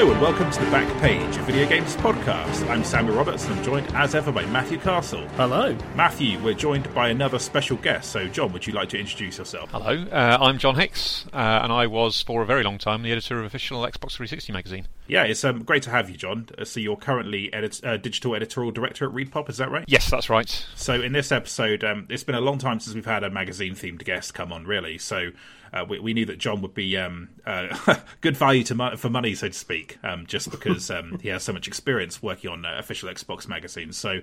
Hello and welcome to the Back Page, a video games podcast. I'm Samuel Roberts and I'm joined as ever by Matthew Castle. Hello. Matthew, we're joined by another special guest. So, Jon, would you like to introduce yourself? Hello, uh, I'm Jon Hicks, uh, and I was for a very long time the editor of official Xbox 360 magazine. Yeah, it's um, great to have you, Jon. Uh, so, you're currently edit- uh, digital editorial director at ReedPop, is that right? Yes, that's right. So, in this episode, um, it's been a long time since we've had a magazine themed guest come on, really. So, uh, we, we, knew that Jon would be um, uh, good value to mo- for money, so to speak, um, just because um, he has so much experience working on uh, official Xbox magazines. So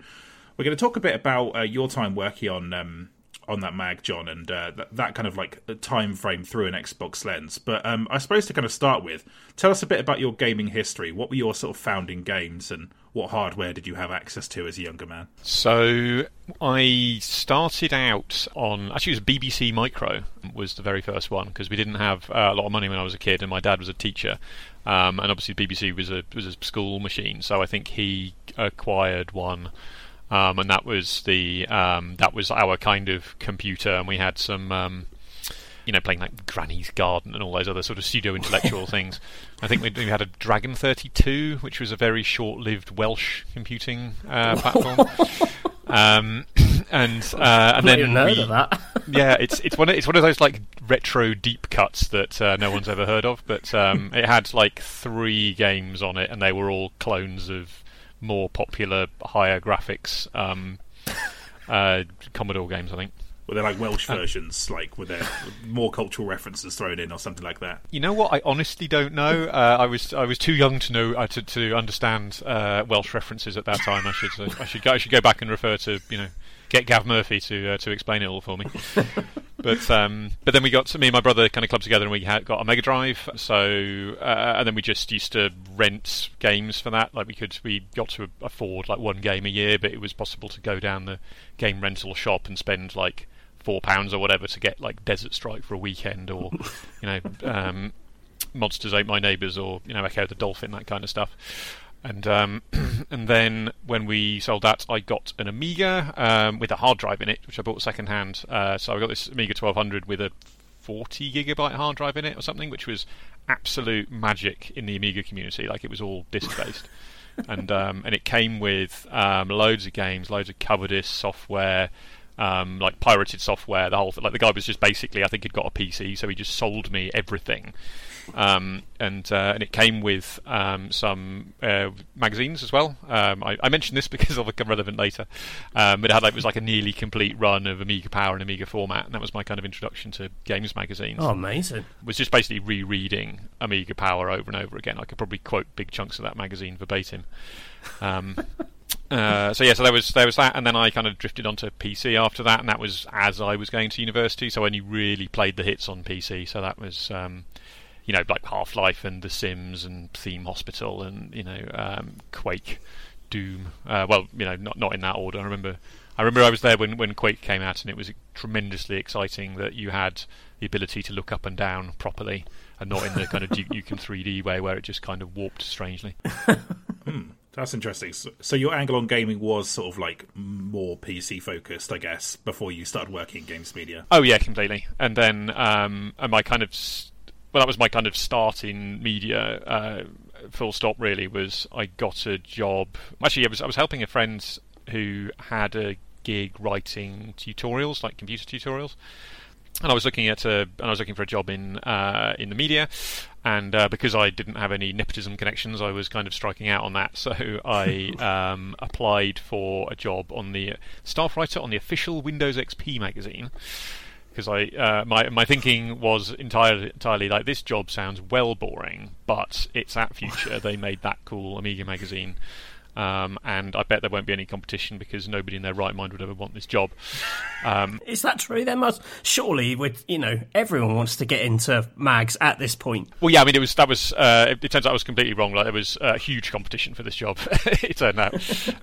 we're going to talk a bit about uh, your time working on um, on that mag, John, and uh, that, that, kind of like time frame through an Xbox lens. But um, I suppose to kind of start with, tell us a bit about your gaming history. What were your sort of founding games, and what hardware did you have access to as a younger man? So I started out on actually it was BBC Micro was the very first one because we didn't have uh, a lot of money when I was a kid, and my dad was a teacher. Um, and obviously, BBC was a was a school machine, so I think he acquired one um, and that was the um, that was our kind of computer, and we had some. Um, you know, playing like Granny's Garden and all those other sort of pseudo intellectual things. I think we, had a Dragon 32, which was a very short lived Welsh computing uh, platform. Um, and uh, and then we, yeah, it's it's one of, it's one of those like retro deep cuts that uh, no one's ever heard of. But um, it had like three games on it, and they were all clones of more popular, higher graphics um, uh, Commodore games, I think. Were they like Welsh uh, versions, like were there more cultural references thrown in or something like that? You know what? I honestly don't know. Uh, I was I was too young to know uh, to to understand uh, Welsh references at that time. I should uh, I should go I should go back and refer to you know get Gav Murphy to uh, to explain it all for me. but um, but then we got to, me and my brother kind of clubbed together and we had, got a Mega Drive. So uh, and then we just used to rent games for that. Like we could we got to afford like one game a year, but it was possible to go down the game rental shop and spend like four pounds or whatever to get like Desert Strike for a weekend or you know. Um, Monsters Ate My Neighbours or you know Ecco the Dolphin that kind of stuff. And um, and then when we sold that, I got an Amiga um, with a hard drive in it, which I bought second hand. Uh, so I got this Amiga 1200 with a 40 gigabyte hard drive in it or something, which was absolute magic in the Amiga community. Like it was all disk based, and um, and it came with um, loads of games, loads of cover disc software. Um, like pirated software, the whole th- like the guy was just basically I think he'd got a PC, so he just sold me everything, um, and uh, and it came with um, some uh, magazines as well. Um, I, I, mentioned this because it'll become relevant later. Um, but it had like it was like a nearly complete run of Amiga Power and Amiga format, and that was my kind of introduction to games magazines. Oh, amazing! It was just basically rereading Amiga Power over and over again. I could probably quote big chunks of that magazine verbatim. Uh, so yeah, so there was there was that, and then I kind of drifted onto PC after that, and that was as I was going to university. So I only really played the hits on PC. So that was um, you know, like Half Life and The Sims and Theme Hospital and you know, um, Quake, Doom. Uh, well, you know, not not in that order. I remember, I remember I was there when when Quake came out, and it was tremendously exciting that you had the ability to look up and down properly, and not in the kind of Duke Nukem 3D way where it just kind of warped strangely. Hmm, that's interesting. So, so, your angle on gaming was sort of like more PC focused, I guess, before you started working in games media. Oh yeah, completely. And then, um, and my kind of well, that was my kind of start in media. Uh, full stop. Really, was I got a job. Actually, I was I was helping a friend who had a gig writing tutorials, like computer tutorials. And I was looking at a, and I was looking for a job in uh, in the media, and uh, because I didn't have any nepotism connections, I was kind of striking out on that. So I um, applied for a job on the staff writer on the official Windows XP magazine because I uh, my my thinking was entirely entirely like this job sounds well boring, but it's at Future. they made that cool Amiga magazine. Um, and I bet there won't be any competition because nobody in their right mind would ever want this job. Um, Is that true? There must surely, with you know, everyone wants to get into mags at this point. Well, yeah, I mean, it was that was. Uh, it, it, turns out I was completely wrong. Like there was a huge competition for this job. it turned out,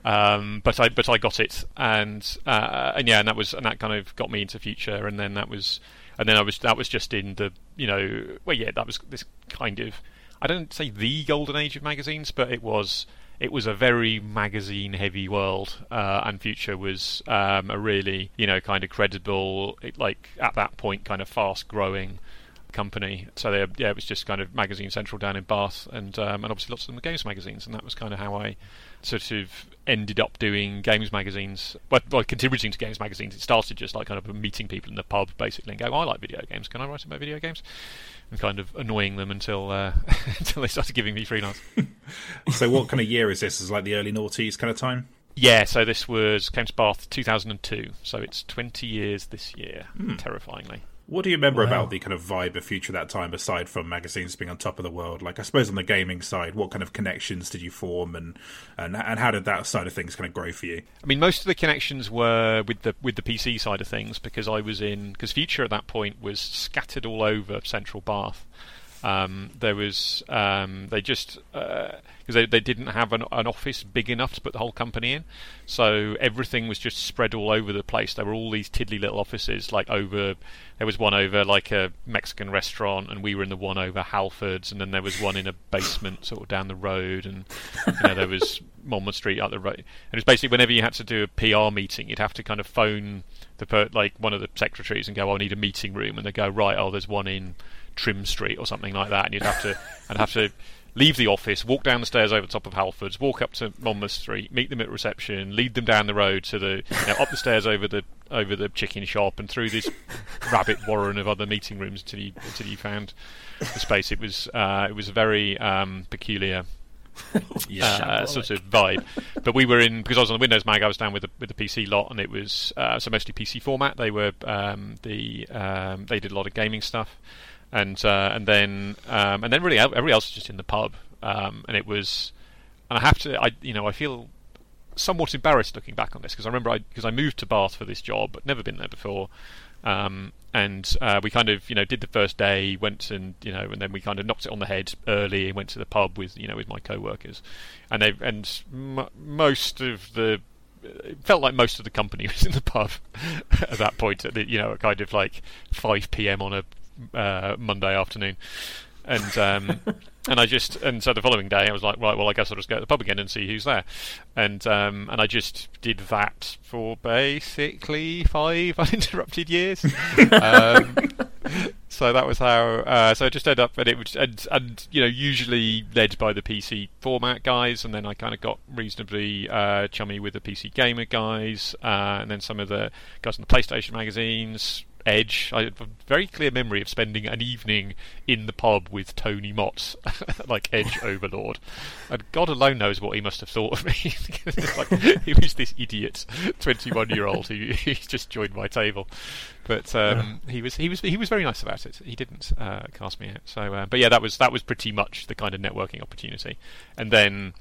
um, but I but I got it, and uh, and yeah, and that was and that kind of got me into future, and then that was, and then I was that was just in the you know, well, yeah, that was this kind of. I don't say the golden age of magazines, but it was it was a very magazine heavy world, uh, and Future was um, a really, you know, kind of credible, like at that point, kind of fast growing company. So they, yeah, it was just kind of Magazine Central down in Bath, and um, and obviously lots of them were games magazines, and that was kind of how I sort of ended up doing games magazines. Well, well, contributing to games magazines. It started just like kind of meeting people in the pub, basically, and going, oh, "I like video games. Can I write about video games?" And kind of annoying them until uh, until they started giving me freelance. so, what kind of year is this? Is like the early noughties kind of time? Yeah, so this was came to Bath 2002, so it's 20 years this year, Hmm. terrifyingly. What do you remember Wow. about the kind of vibe of Future that time, aside from magazines being on top of the world? Like, I suppose on the gaming side, what kind of connections did you form, and and and how did that side of things kind of grow for you? I mean, most of the connections were with the with the PC side of things because I was in because Future at that point was scattered all over Central Bath. Um, there was um, they just because they they didn't have an, an office big enough to put the whole company in, so everything was just spread all over the place. There were all these tiddly little offices, like over there was one over like a Mexican restaurant, and we were in the one over Halfords, and then there was one in a basement sort of down the road, and you know there was Monmouth Street up the road. And it was basically whenever you had to do a PR meeting, you'd have to kind of phone the per- like one of the secretaries and go, "I need a meeting room," and they go, "Right, oh, there's one in Trim Street or something like that," and you'd have to and have to leave the office, walk down the stairs over the top of Halfords, walk up to Monmouth Street, meet them at reception, lead them down the road to the you know, up the stairs over the over the chicken shop and through this rabbit warren of other meeting rooms until you until you found the space. It was uh, it was a very um, peculiar uh, sort of vibe. But we were in because I was on the Windows Mag. I was down with the with the PC lot, and it was uh, so mostly PC format. They were um, the um, they did a lot of gaming stuff, and uh, and then um, and then really everybody else was just in the pub, um, and it was. And I have to, I you know, I feel somewhat embarrassed looking back on this because I remember I because I moved to Bath for this job, but never been there before. Um, and uh, we kind of, you know, did the first day, went and you know, and then we kind of knocked it on the head early and went to the pub with, you know, with my co-workers, and they and m- most of the it felt like most of the company was in the pub at that point, at the, you know, kind of like 5 p.m. on a uh, Monday afternoon, and um, and I just and so the following day I was like, right, well, I guess I'll just go to the pub again and see who's there, and um, and I just did that for basically five uninterrupted years. um, so that was how. Uh, so I just ended up, and it was, and and you know, usually led by the PC format guys, and then I kind of got reasonably uh, chummy with the PC gamer guys, uh, and then some of the guys in the PlayStation magazines. Edge. I have a very clear memory of spending an evening in the pub with Tony Mott, like Edge Overlord, and God alone knows what he must have thought of me. like, he was this idiot, twenty-one-year-old who just joined my table, but um, he was he was he was very nice about it. He didn't uh, cast me out. So, uh, but yeah, that was that was pretty much the kind of networking opportunity, and then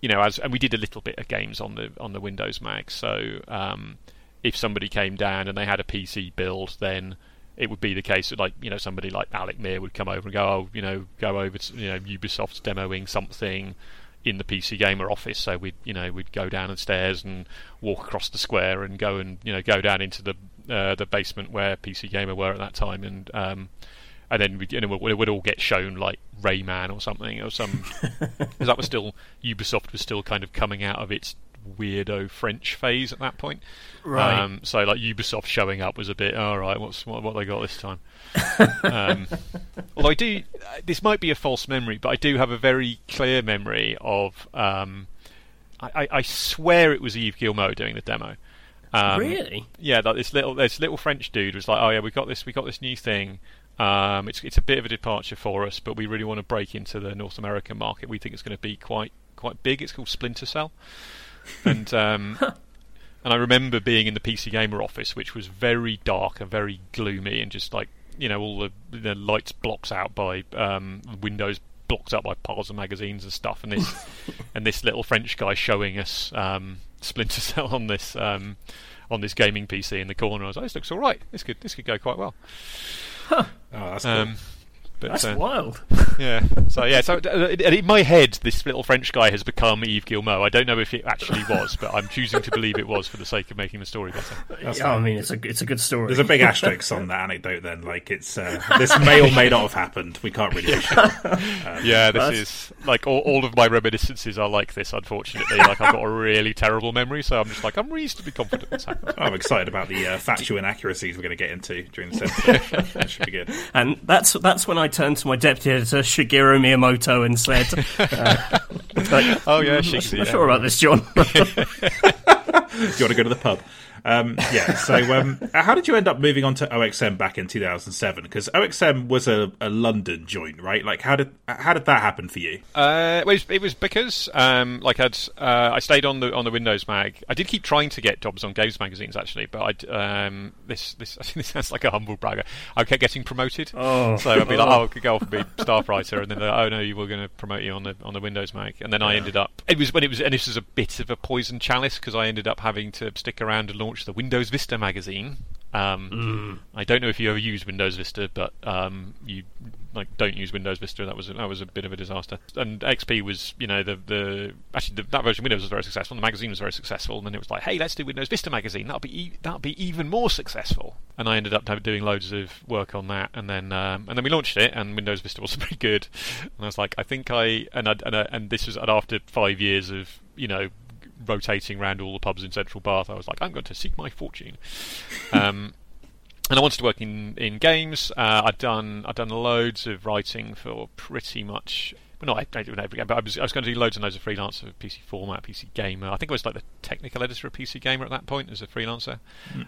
you know, as and we did a little bit of games on the on the Windows Mag. So um, if somebody came down and they had a PC build, then it would be the case that like you know somebody like Alec Meer would come over and go, oh, you know, go over to you know Ubisoft's demoing something in the PC Gamer office. So we'd you know we'd go down the stairs and walk across the square and go and you know go down into the uh, the basement where PC Gamer were at that time and. Um, and then we, you know, it would all get shown like Rayman or something, or some. Because that was still Ubisoft was still kind of coming out of its weirdo French phase at that point. Right. Um, so like Ubisoft showing up was a bit all right. What's what, what they got this time? um, although I do, this might be a false memory, but I do have a very clear memory of. Um, I, I, swear it was Yves Guillemot doing the demo. Um, really? yeah, like this little this little French dude was like, "Oh yeah, we got this we got this new thing. Um, it's it's a bit of a departure for us, but we really want to break into the North American market. We think it's going to be quite quite big. It's called Splinter Cell." And um, and I remember being in the PC Gamer office, which was very dark and very gloomy, and just like you know all the, the lights blocked out by um, windows blocked up by piles of magazines and stuff, and this and this little French guy showing us um, Splinter Cell on this um, on this gaming PC in the corner. I was like, "This looks all right. This could this could go quite well." Oh, that's cool. Um, But, That's uh, wild. yeah. So yeah. So uh, in my head, this little French guy has become Yves Guillemot. I don't know if it actually was, but I'm choosing to believe it was for the sake of making the story better. That's yeah, I mean, it's a it's a good story. There's a big asterisk on that anecdote. Then, like, it's uh, this may or may not have happened. We can't really. be sure. Yeah, this That's- is like all, all of my reminiscences are like this. Unfortunately, like I've got a really terrible memory, so I'm just like I'm reasonably confident it's happened. I'm excited about the uh, factual inaccuracies we're going to get into during the episode. that should be good. And that's that's when I turned to my deputy editor Shigeru Miyamoto and said, uh, like, Oh yeah, "I'm not yeah. sure about this, Jon." Do you want to go to the pub? Um, yeah. So, um, how did you end up moving on to OXM back in 2007? Because OXM was a, a London joint, right? Like, how did how did that happen for you? Uh, it was, it was because um, like I'd uh, I stayed on the on the Windows mag. I did keep trying to get jobs on games magazines actually, but I um, this this I think this sounds like a humble bragger. I kept getting promoted, Oh. so I'd be like, oh, I could go off and be staff writer, and then they're like, oh no, you were going to promote you on the on the Windows mag, and then I ended up. It was when it was, and this was a bit of a poison chalice because I ended up having to stick around and launch the Windows Vista magazine. Um, I don't know if you ever used Windows Vista, but um, you like don't use Windows Vista. That was a, that was a bit of a disaster. And XP was, you know, the the actually the, that version of Windows was very successful. The magazine was very successful. And then it was like, hey, let's do Windows Vista magazine. That'll be e- that'll be even more successful. And I ended up doing loads of work on that. And then um, and then we launched it, and Windows Vista was pretty good. And I was like, I think I and I, and, I, and this was after five years of you know rotating around all the pubs in Central Bath. I was like, I'm going to seek my fortune. Um, and I wanted to work in in games. Uh, I'd done I'd done loads of writing for pretty much. Well, not I, I did every game, but I was, I was going to do loads and loads of freelance for PC Format, PC Gamer. I think I was like the technical editor of PC Gamer at that point as a freelancer,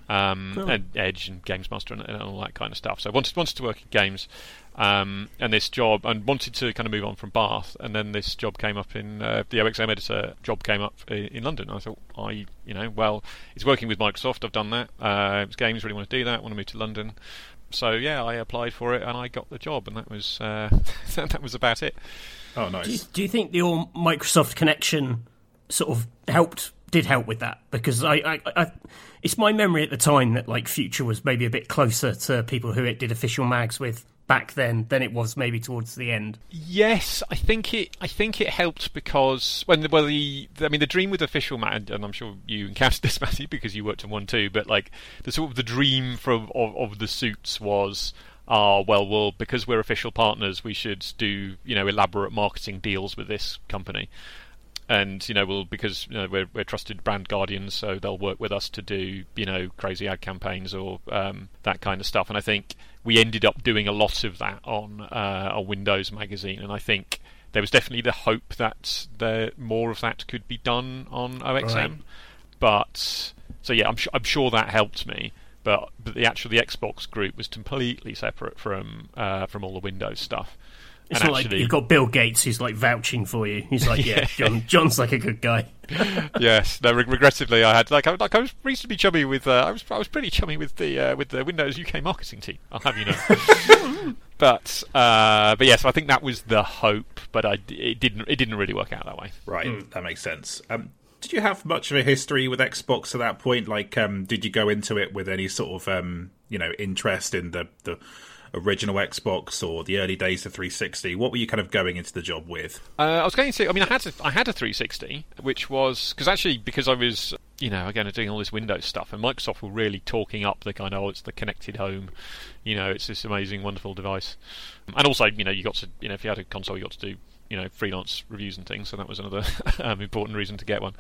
um, Cool. and Edge and Games Master and, and all that kind of stuff. So I wanted wanted to work in games, um, and this job, and wanted to kind of move on from Bath, and then this job came up in uh, the OXM editor job came up in, in London. I thought, I, you know, well, it's working with Microsoft. I've done that. Uh, it's games. Really want to do that. Want to move to London. So yeah, I applied for it and I got the job, and that was uh, that was about it. Oh, do, you, nice. do you think your Microsoft connection sort of helped? Did help with that because I, I, I, it's my memory at the time that like Future was maybe a bit closer to people who it did official mags with back then than it was maybe towards the end. Yes, I think it. I think it helped because when the, well, the, I mean the dream with official mag, and I'm sure you encountered this, Matthew, because you worked on one too. But like the sort of the dream from of, of the suits was. Ah, well, well, because we're official partners, we should do, you know, elaborate marketing deals with this company. And you know we'll because you know, we're we're trusted brand guardians, so they'll work with us to do you know crazy ad campaigns or um, that kind of stuff. And I think we ended up doing a lot of that on uh, a Windows magazine, and I think there was definitely the hope that there more of that could be done on OXM. Right. But so yeah, I'm sure I'm sure that helped me. But, but the actual the Xbox group was completely separate from uh, from all the Windows stuff. It's And not like you've got Bill Gates who's like vouching for you. He's like, yeah, Yeah. Jon, Jon's like a good guy. yes. No. Re- regrettably, I had like I, like I was reasonably chummy with. Uh, I was I was pretty chummy with the uh, with the Windows UK marketing team. I'll have you know. but uh, but yes, I think that was the hope. But I it didn't it didn't really work out that way. Right, that makes sense. Um, did you have much of a history with Xbox at that point? Like, um, did you go into it with any sort of, um, you know, interest in the the original Xbox or the early days of 360? What were you kind of going into the job with? Uh, I was going to. I mean, I had I had a 360, which was because actually because I was you know again doing all this Windows stuff, and Microsoft were really talking up the kind of oh, it's the connected home, you know, it's this amazing, wonderful device, and also you know you got to you know if you had a console, you got to do you know freelance reviews and things, so that was another um, important reason to get one.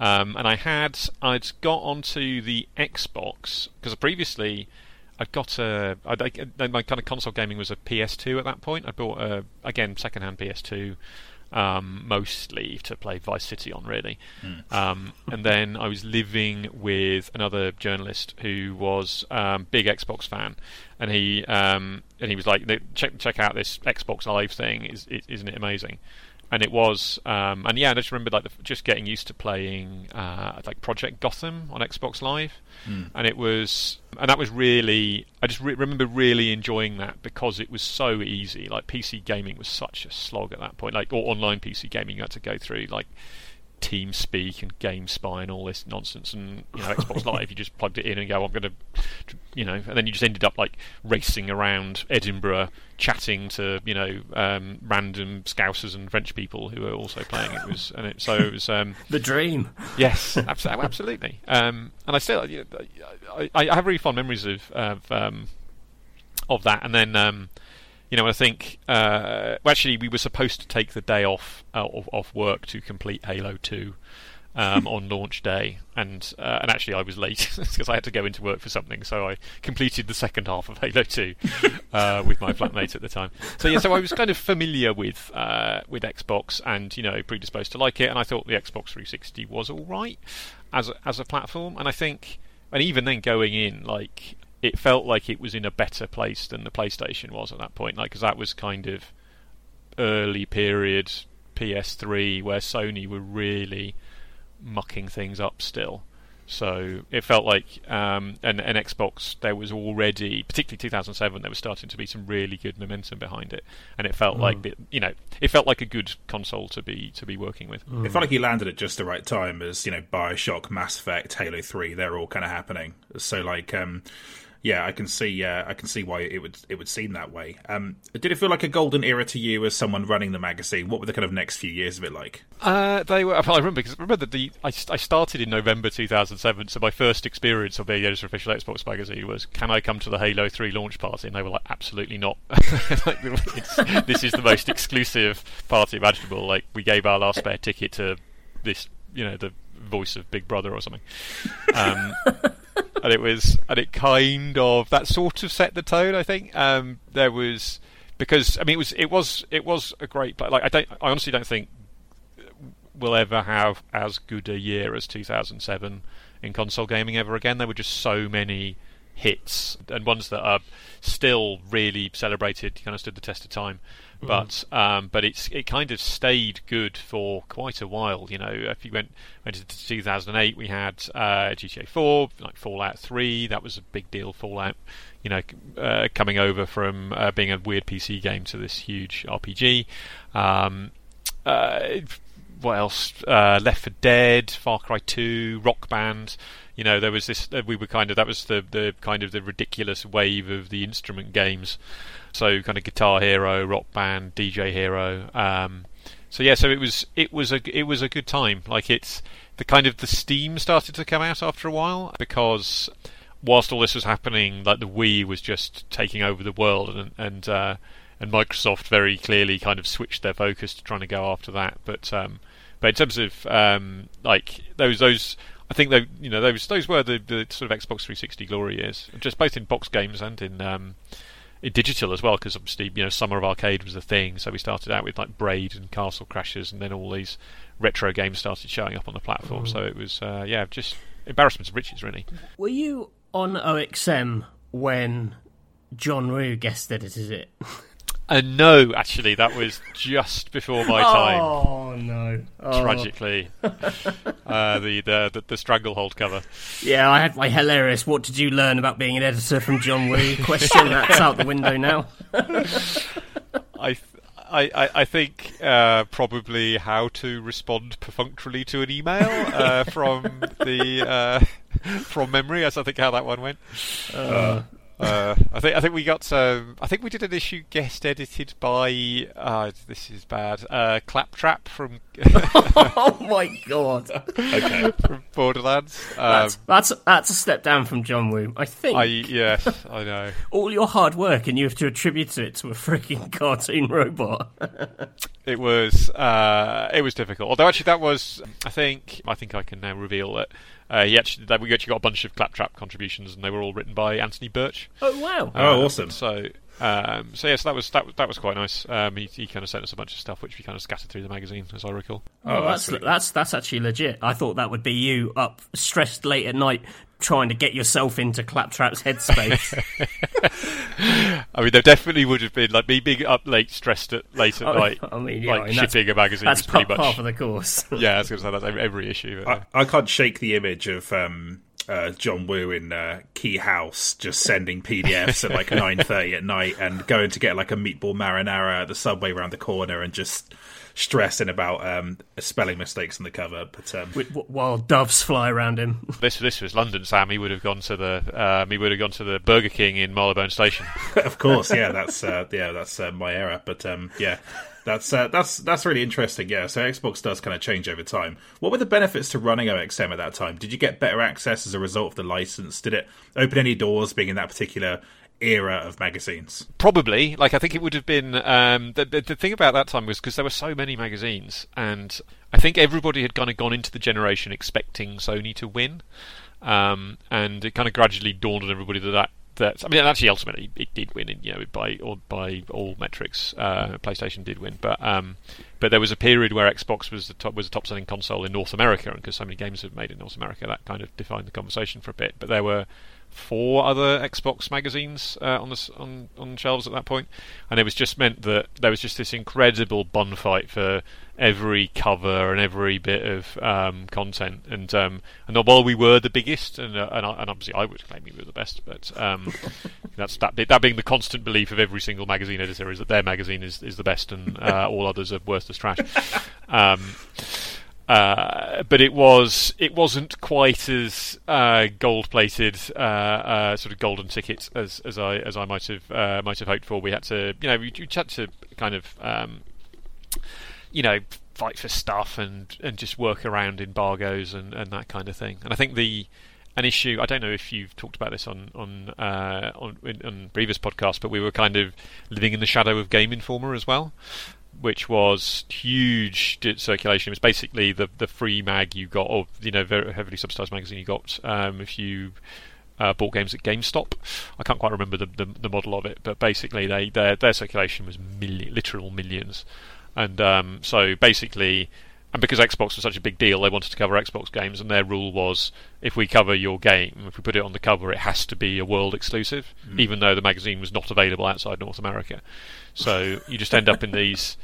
Um, and I had I'd got onto the Xbox because previously. I'd got a I'd, I, my kind of console gaming was a PS2 at that point. I bought a again second-hand PS2, um, mostly to play Vice City on, really. Um, and then I was living with another journalist who was um, big Xbox fan, and he um, and he was like, check check out this Xbox Live thing, is isn't it amazing? And it was, um, and yeah, I just remember like the, just getting used to playing uh, like Project Gotham on Xbox Live, and it was, and that was really, I just re- remember really enjoying that because it was so easy. Like PC gaming was such a slog at that point, like or online PC gaming, you had to go through like TeamSpeak and GameSpy and all this nonsense, and you know Xbox Live, you just plugged it in and go, I'm going to you know, and then you just ended up like racing around Edinburgh, chatting to you know um, random Scousers and French people who were also playing. It was and it, so it was um, the dream. Yes, absolutely. Um, and I still, you know, I, I, have really fond memories of of, um, of that. And then, um, you know, I think uh, actually we were supposed to take the day off uh, of, off work to complete Halo Two um, on launch day, and uh, and actually I was late because I had to go into work for something, so I completed the second half of Halo Two uh, with my flatmate at the time. So yeah, so I was kind of familiar with uh, with Xbox, and you know predisposed to like it, and I thought the Xbox 360 was all right as a, as a platform, and I think, and even then going in like. It felt like it was in a better place than the PlayStation was at that point, like because that was kind of early period PS3 where Sony were really mucking things up still. So it felt like um, an, an Xbox. There was already, particularly 2007, there was starting to be some really good momentum behind it, and it felt mm. like you know, it felt like a good console to be to be working with. Mm. It felt like he landed at just the right time, as you know, Bioshock, Mass Effect, Halo Three. They're all kind of happening. So like, um, yeah, I can see. Uh, I can see why it would it would seem that way. Um, did it feel like a golden era to you as someone running the magazine? What were the kind of next few years of it like? Uh, they were. I remember because remember that the I, I started in November 2007, so my first experience of the editor official Xbox magazine was, "Can I come to the Halo 3 launch party?" And they were like, "Absolutely not! like, this is the most exclusive party imaginable. Like, we gave our last spare ticket to this, you know, the voice of Big Brother or something." Um, and it was, and it kind of that sort of set the tone. I think um, there was because I mean it was it was it was a great play. Like I don't, I honestly don't think we'll ever have as good a year as 2007 in console gaming ever again. There were just so many hits and ones that are still really celebrated, kind of stood the test of time. Mm-hmm. But um, but it's it kind of stayed good for quite a while. You know, if you went went into 2008, we had uh, GTA 4, like Fallout 3. That was a big deal. Fallout, you know, uh, coming over from uh, being a weird PC game to this huge RPG. Um, uh, what else? Uh, Left 4 Dead, Far Cry 2, Rock Band. You know there was this uh, we were kind of that was the the kind of the ridiculous wave of the instrument games. So kind of guitar hero rock band dj hero um, so yeah so it was it was a it was a good time. Like it's the kind of the steam started to come out after a while because whilst all this was happening like the wii was just taking over the world and and uh, and Microsoft very clearly kind of switched their focus to trying to go after that. But um, but in terms of um, like those those I think they, you know, those those were the, the sort of Xbox 360 glory years, just both in box games and in um, in digital as well. Because obviously, you know, Summer of Arcade was a thing, so we started out with like Braid and Castle Crashers, and then all these retro games started showing up on the platform. Mm. So it was, uh, yeah, just embarrassment of riches, really. Were you on OXM when John Woo guest edited it? Uh, no, actually, that was just before my time. Oh no! Oh. Tragically, uh, the, the, the the stranglehold cover. Yeah, I had my hilarious. What did you learn about being an editor from John Woo? Question that's out the window now. I. I, I, think uh, probably how to respond perfunctorily to an email uh, from the uh, from memory. As I think how that one went. Uh, I think I think we got um, I think we did an issue guest edited by uh, this is bad uh, Claptrap from oh my god. Okay. from Borderlands. Um, that's, that's that's a step down from John Woo I think. I yes I know. All your hard work and you have to attribute it to a freaking cartoon robot. It was uh, it was difficult. Although actually that was I think I think I can now reveal that uh, he actually, we actually got a bunch of claptrap contributions, and they were all written by Anthony Burch. Oh wow! Uh, oh, awesome! So, um, so yes, yeah, so that was that, that was quite nice. Um, he, he kind of sent us a bunch of stuff, which we kind of scattered through the magazine, as I recall. Oh, oh that's that's, that's that's actually legit. I thought that would be you up stressed late at night trying to get yourself into Claptrap's headspace. I mean, there definitely would have been like me being up late, stressed at late at night, I mean, yeah, like I mean, shipping a magazine. That's pretty much half of the course. yeah, I was going to say that's every issue. I, I, can't shake the image of. Um, uh, John Woo in uh, Key House just sending PDFs at like nine thirty at night and going to get like a meatball marinara at the subway around the corner and just stressing about um, spelling mistakes in the cover. But um, while doves fly around him, this this was London, Sam. He would have gone to the um, he would have gone to the Burger King in Marylebone Station. of course, yeah, that's uh, yeah, that's uh, my era. But um, yeah, that's uh, that's that's really interesting. Yeah, so Xbox does kind of change over time. What were the benefits to running OXM at that time? Did you get better access as a result of the license? Did it open any doors being in that particular era of magazines? Probably. Like I think it would have been. Um, the, the, the thing about that time was because there were so many magazines, and I think everybody had kind of gone into the generation expecting Sony to win, um, and it kind of gradually dawned on everybody that that that I mean, actually, ultimately, it did win. You know, by or by all metrics, uh, PlayStation did win. But um, but there was a period where Xbox was the top was a top selling console in North America, and because so many games have made in North America, that kind of defined the conversation for a bit. But there were four other Xbox magazines uh, on the on on shelves at that point, and it was just meant that there was just this incredible bun fight for every cover and every bit of um, content. And um, and while we were the biggest, and uh, and, and, obviously I would claim we were the best, but um, that's that that being the constant belief of every single magazine editor is that their magazine is, is the best, and uh, all others are worthless trash. Um, uh, but it was it wasn't quite as uh, gold plated, uh, uh, sort of golden ticket as, as I as I might have uh, might have hoped for. We had to, you know, we, had to kind of, um, you know, fight for stuff and, and just work around embargoes and, and that kind of thing. And I think the an issue. I don't know if you've talked about this on on on, on previous podcasts, but we were kind of living in the shadow of Game Informer as well which was huge circulation. It was basically the the free mag you got, or you know, very heavily subsidized magazine you got um, if you uh, bought games at GameStop. I can't quite remember the, the, the model of it, but basically they their their circulation was million, literal millions, and um, so basically. And because Xbox was such a big deal, they wanted to cover Xbox games, and their rule was if we cover your game, if we put it on the cover, it has to be a world exclusive, mm. even though the magazine was not available outside North America. So you just end up in these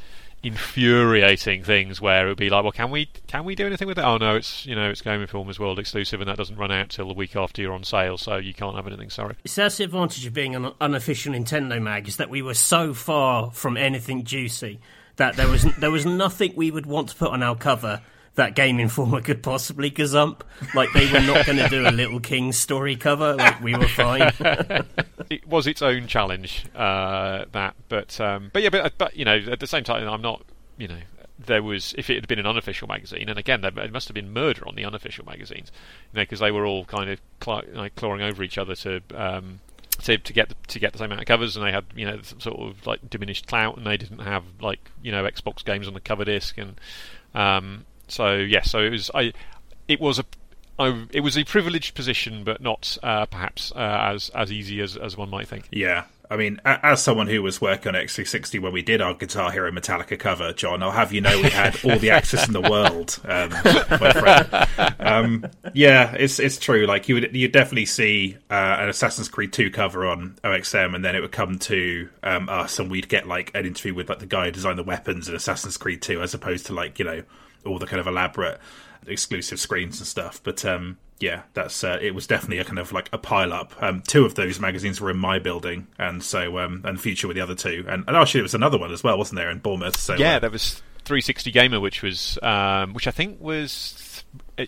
infuriating things where it would be like, well, can we can we do anything with it? Oh no, it's you know it's Game Informer's World exclusive, and that doesn't run out till the week after you're on sale, so you can't have anything. Sorry. It's that's the advantage of being an unofficial Nintendo mag is that we were so far from anything juicy that there was there was nothing we would want to put on our cover that Game Informer could possibly gazump. Like they were not going to do a Little King story cover. Like we were fine. it was its own challenge. Uh, that, but um, but yeah, but but you know, at the same time, I'm not. You know, there was if it had been an unofficial magazine, and again, there must have been murder on the unofficial magazines, you know, because they were all kind of cl- like clawing over each other to. Um, to, to get the, to get the same amount of covers, and they had you know some sort of like diminished clout, and they didn't have like you know Xbox games on the cover disc, and um, so yes, yeah, so it was I, it was a I, it was a privileged position, but not uh, perhaps uh, as as easy as, as one might think. Yeah, I mean, as someone who was working on X360 when we did our Guitar Hero Metallica cover, Jon, I'll have you know we had all the access in the world, um, my friend. Um, yeah, it's it's true. Like you would you definitely see uh, an Assassin's Creed 2 cover on OXM, and then it would come to um, us, and we'd get like an interview with like the guy who designed the weapons in Assassin's Creed 2, as opposed to like you know all the kind of elaborate exclusive screens and stuff. But um, yeah, that's uh, it was definitely a kind of like a pile up. Um, two of those magazines were in my building, and so um, and Future with the other two, and, and actually it was another one as well, wasn't there in Bournemouth? So yeah, uh, there was 360 Gamer, which was um, which I think was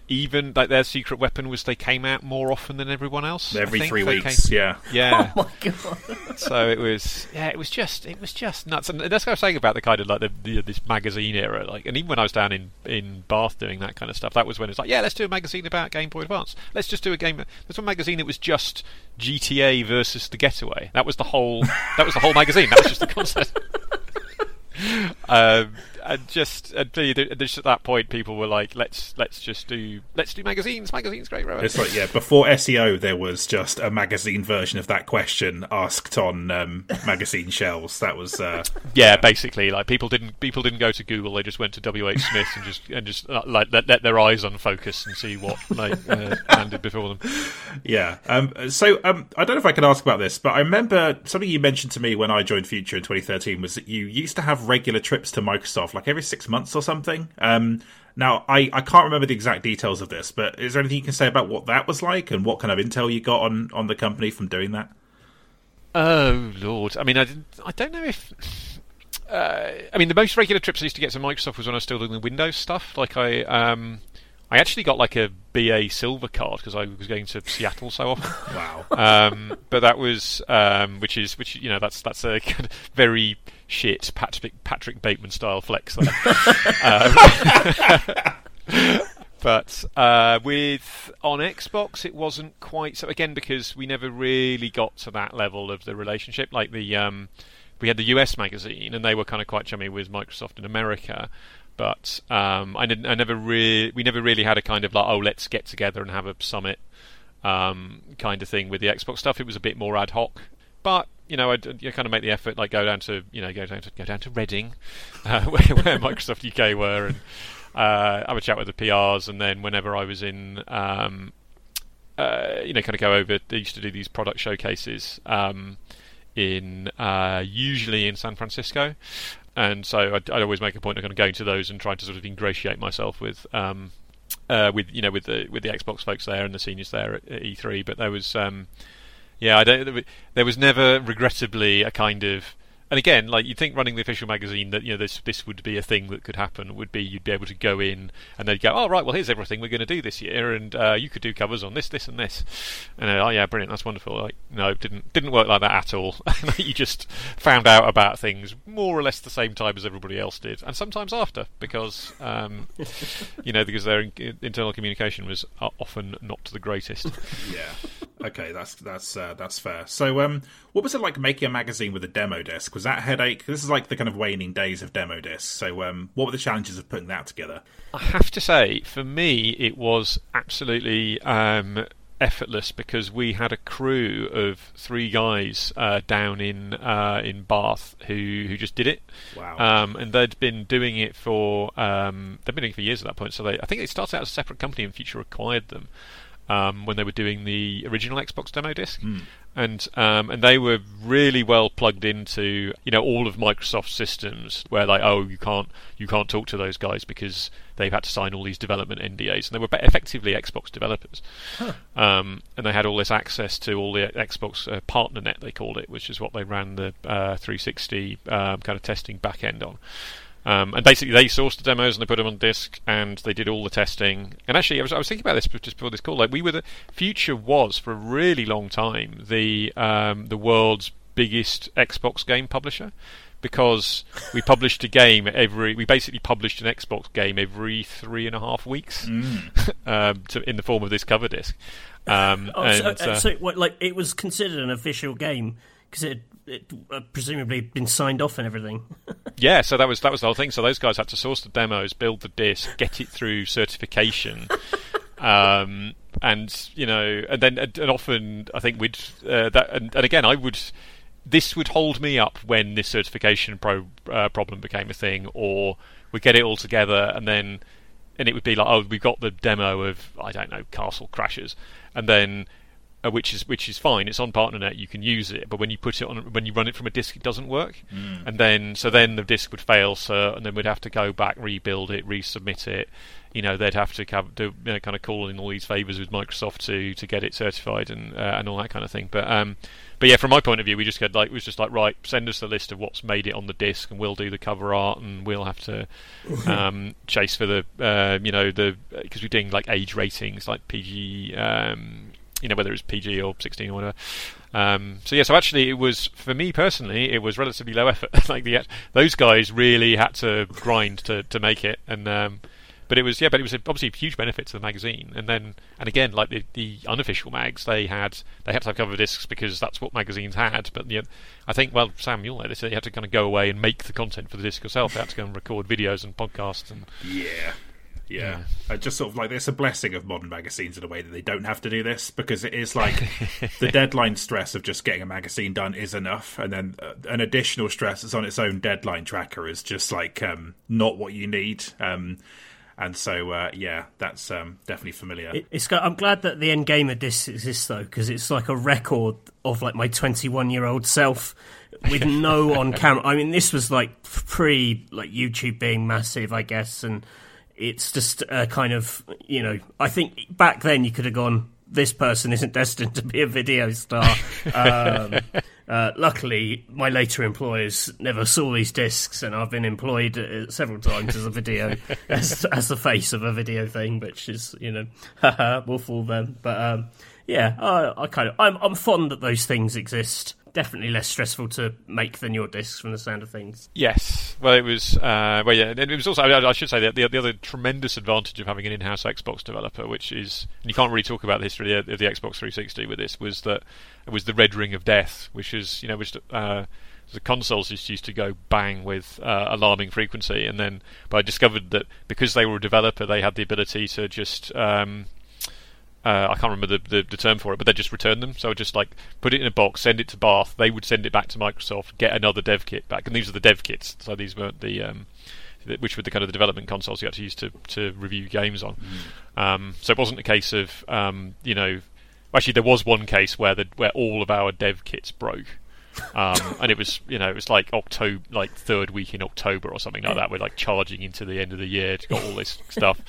even like their secret weapon was they came out more often than everyone else. Every three weeks, came, yeah, yeah. Oh my god! so it was, yeah, it was just, it was just nuts. And that's what I was saying about the kind of like the, the, this magazine era. Like, and even when I was down in in Bath doing that kind of stuff, that was when it's like, yeah, let's do a magazine about Game Boy Advance. Let's just do a game. There's one magazine that was just GTA versus the Getaway. That was the whole. that was the whole magazine. That was just the concept. um, and just and just at that point, people were like, "Let's let's just do let's do magazines. Magazines, great, right?" It's like yeah, before SEO, there was just a magazine version of that question asked on um, magazine shelves. That was uh, yeah, basically like people didn't people didn't go to Google. They just went to WH Smith and just and just uh, like let, let their eyes unfocus and see what like uh, landed before them. Yeah. Um, so um, I don't know if I can ask about this, but I remember something you mentioned to me when I joined Future in 2013 was that you used to have regular trips to Microsoft, like every six months or something. Um, now, I, I can't remember the exact details of this, but is there anything you can say about what that was like and what kind of intel you got on, on the company from doing that? Oh Lord! I mean, I didn't. I don't know if uh, I mean, the most regular trips I used to get to Microsoft was when I was still doing the Windows stuff. Like I, um, I actually got like a BA Silver card because I was going to Seattle so often. Wow. um, but that was, um, which is, which you know, that's that's a kind of very shit Patrick Patrick Bateman style flex there. um, but uh, with on Xbox, it wasn't quite so. Again, because we never really got to that level of the relationship. Like the um, we had the US magazine, and they were kind of quite chummy with Microsoft in America. But um, I, didn't, I never really, we never really had a kind of like, oh, let's get together and have a summit um, kind of thing with the Xbox stuff. It was a bit more ad hoc. But you know, I'd, kind of make the effort, like go down to, you know, go down to go down to Reading, uh, where, where Microsoft UK were, and uh, have a chat with the PRs, and then whenever I was in, um, uh, you know, kind of go over. They used to do these product showcases um, in uh, usually in San Francisco, and so I'd, I'd, always make a point of kind of going to those and trying to sort of ingratiate myself with. Um, uh, with you know with the with the Xbox folks there and the seniors there at, at E3, but there was um, yeah, I don't. There was never, regrettably, a kind of and again, like you'd think running the official magazine that you know this this would be a thing that could happen. Would be you'd be able to go in and they'd go, oh right, well here's everything we're going to do this year, and uh, you could do covers on this, this, and this. And uh, oh yeah, brilliant, that's wonderful. Like no, didn't didn't work like that at all. you just found out about things more or less the same time as everybody else did, and sometimes after because um, you know because their in- internal communication was often not the greatest. yeah. Okay, that's that's uh, that's fair. So, um, what was it like making a magazine with a demo disc? Was that headache? This is like the kind of waning days of demo discs. So, um, what were the challenges of putting that together? I have to say, for me, it was absolutely um, effortless because we had a crew of three guys uh, down in uh, in Bath who who just did it. Wow! Um, and they'd been doing it for um, they've been doing it for years at that point. So they, I think they started out as a separate company and Future acquired them. Um, when they were doing the original Xbox demo disc, mm and um, and they were really well plugged into you know all of Microsoft's systems where like oh you can't you can't talk to those guys because they've had to sign all these development NDAs and they were effectively Xbox developers. Huh. um, and they had all this access to all the Xbox uh, partner net they called it which is what they ran the uh, 360 um, kind of testing back end on um, and basically, they sourced the demos and they put them on disk, and they did all the testing. And actually, I was, I was thinking about this just before this call. Like, we were the future was for a really long time the um, the world's biggest Xbox game publisher because we published a game every. We basically published an Xbox game every three and a half weeks mm. um, to, in the form of this cover disc. Um, oh, and, so, uh, so what, like it was considered an official game because it it uh, presumably been signed off and everything. yeah, so that was that was the whole thing. So those guys had to source the demos, build the disc, get it through certification. um, and you know, and then and often I think we'd uh, that, and, and, again I would. This would hold me up when this certification pro, uh, problem became a thing, or we get it all together, and then and it would be like, oh, we've got the demo of I don't know Castle Crashers, and then uh, which is which is fine. It's on PartnerNet. You can use it, but when you put it on, when you run it from a disk, it doesn't work. Mm. And then so then the disk would fail, so and then we'd have to go back, rebuild it, resubmit it. You know, they'd have to do you know, kind of call in all these favors with Microsoft to to get it certified and uh, and all that kind of thing. But um, but yeah, from my point of view, we just get like it was just like right, send us the list of what's made it on the disc, and we'll do the cover art, and we'll have to um, chase for the uh, you know the because we're doing like age ratings, like PG. Um, you know whether it was PG or 16 or whatever. Um, so yeah, so actually it was for me personally, it was relatively low effort. like the those guys really had to grind to to make it, and um, but it was yeah, but it was obviously a huge benefit to the magazine. And then and again, like the, the unofficial mags, they had they had to have cover discs because that's what magazines had. But you know, I think well, Sam, you'll know this. You had to kind of go away and make the content for the disc yourself. They had to go and record videos and podcasts and yeah. Yeah, yeah. Uh, just sort of like it's a blessing of modern magazines in a way that they don't have to do this because it is like the deadline stress of just getting a magazine done is enough, and then uh, an additional stress that's on its own deadline tracker is just like um, not what you need. Um, and so, uh, yeah, that's um, definitely familiar. It. I'm glad that the End Gamer disc exists though, because it's like a record of like my 21 year old self with no on camera. I mean, this was like pre like YouTube being massive, I guess, and it's just a kind of you know I think back then you could have gone this person isn't destined to be a video star. Um, uh, luckily, my later employers never saw these discs, and I've been employed uh, several times as a video, as, as the face of a video thing, which is, you know, we'll fool them. But um, yeah, I, I kind of, I'm, I'm fond that those things exist definitely less stressful to make than your discs from the sound of things. Yes, well, it was. Uh, well, yeah, it was also. I, should say that the, the, other tremendous advantage of having an in-house Xbox developer, which is, you can't really talk about the history of the, of the Xbox 360 with this, was that it was the red ring of death, which is, you know, which. Uh, the consoles just used to go bang with uh, alarming frequency, and then but I discovered that because they were a developer, they had the ability to just um, uh, I can't remember the, the, the, term for it, but they just return them. So I just like put it in a box, send it to Bath. They would send it back to Microsoft, get another dev kit back, and these are the dev kits. So these weren't the um, which were the kind of the development consoles you had to use to, to review games on. Mm. Um, so it wasn't a case of um, you know. Actually, there was one case where the where all of our dev kits broke, um, and it was you know it was like October, like third week in October or something like that. We're like charging into the end of the year to got all this stuff,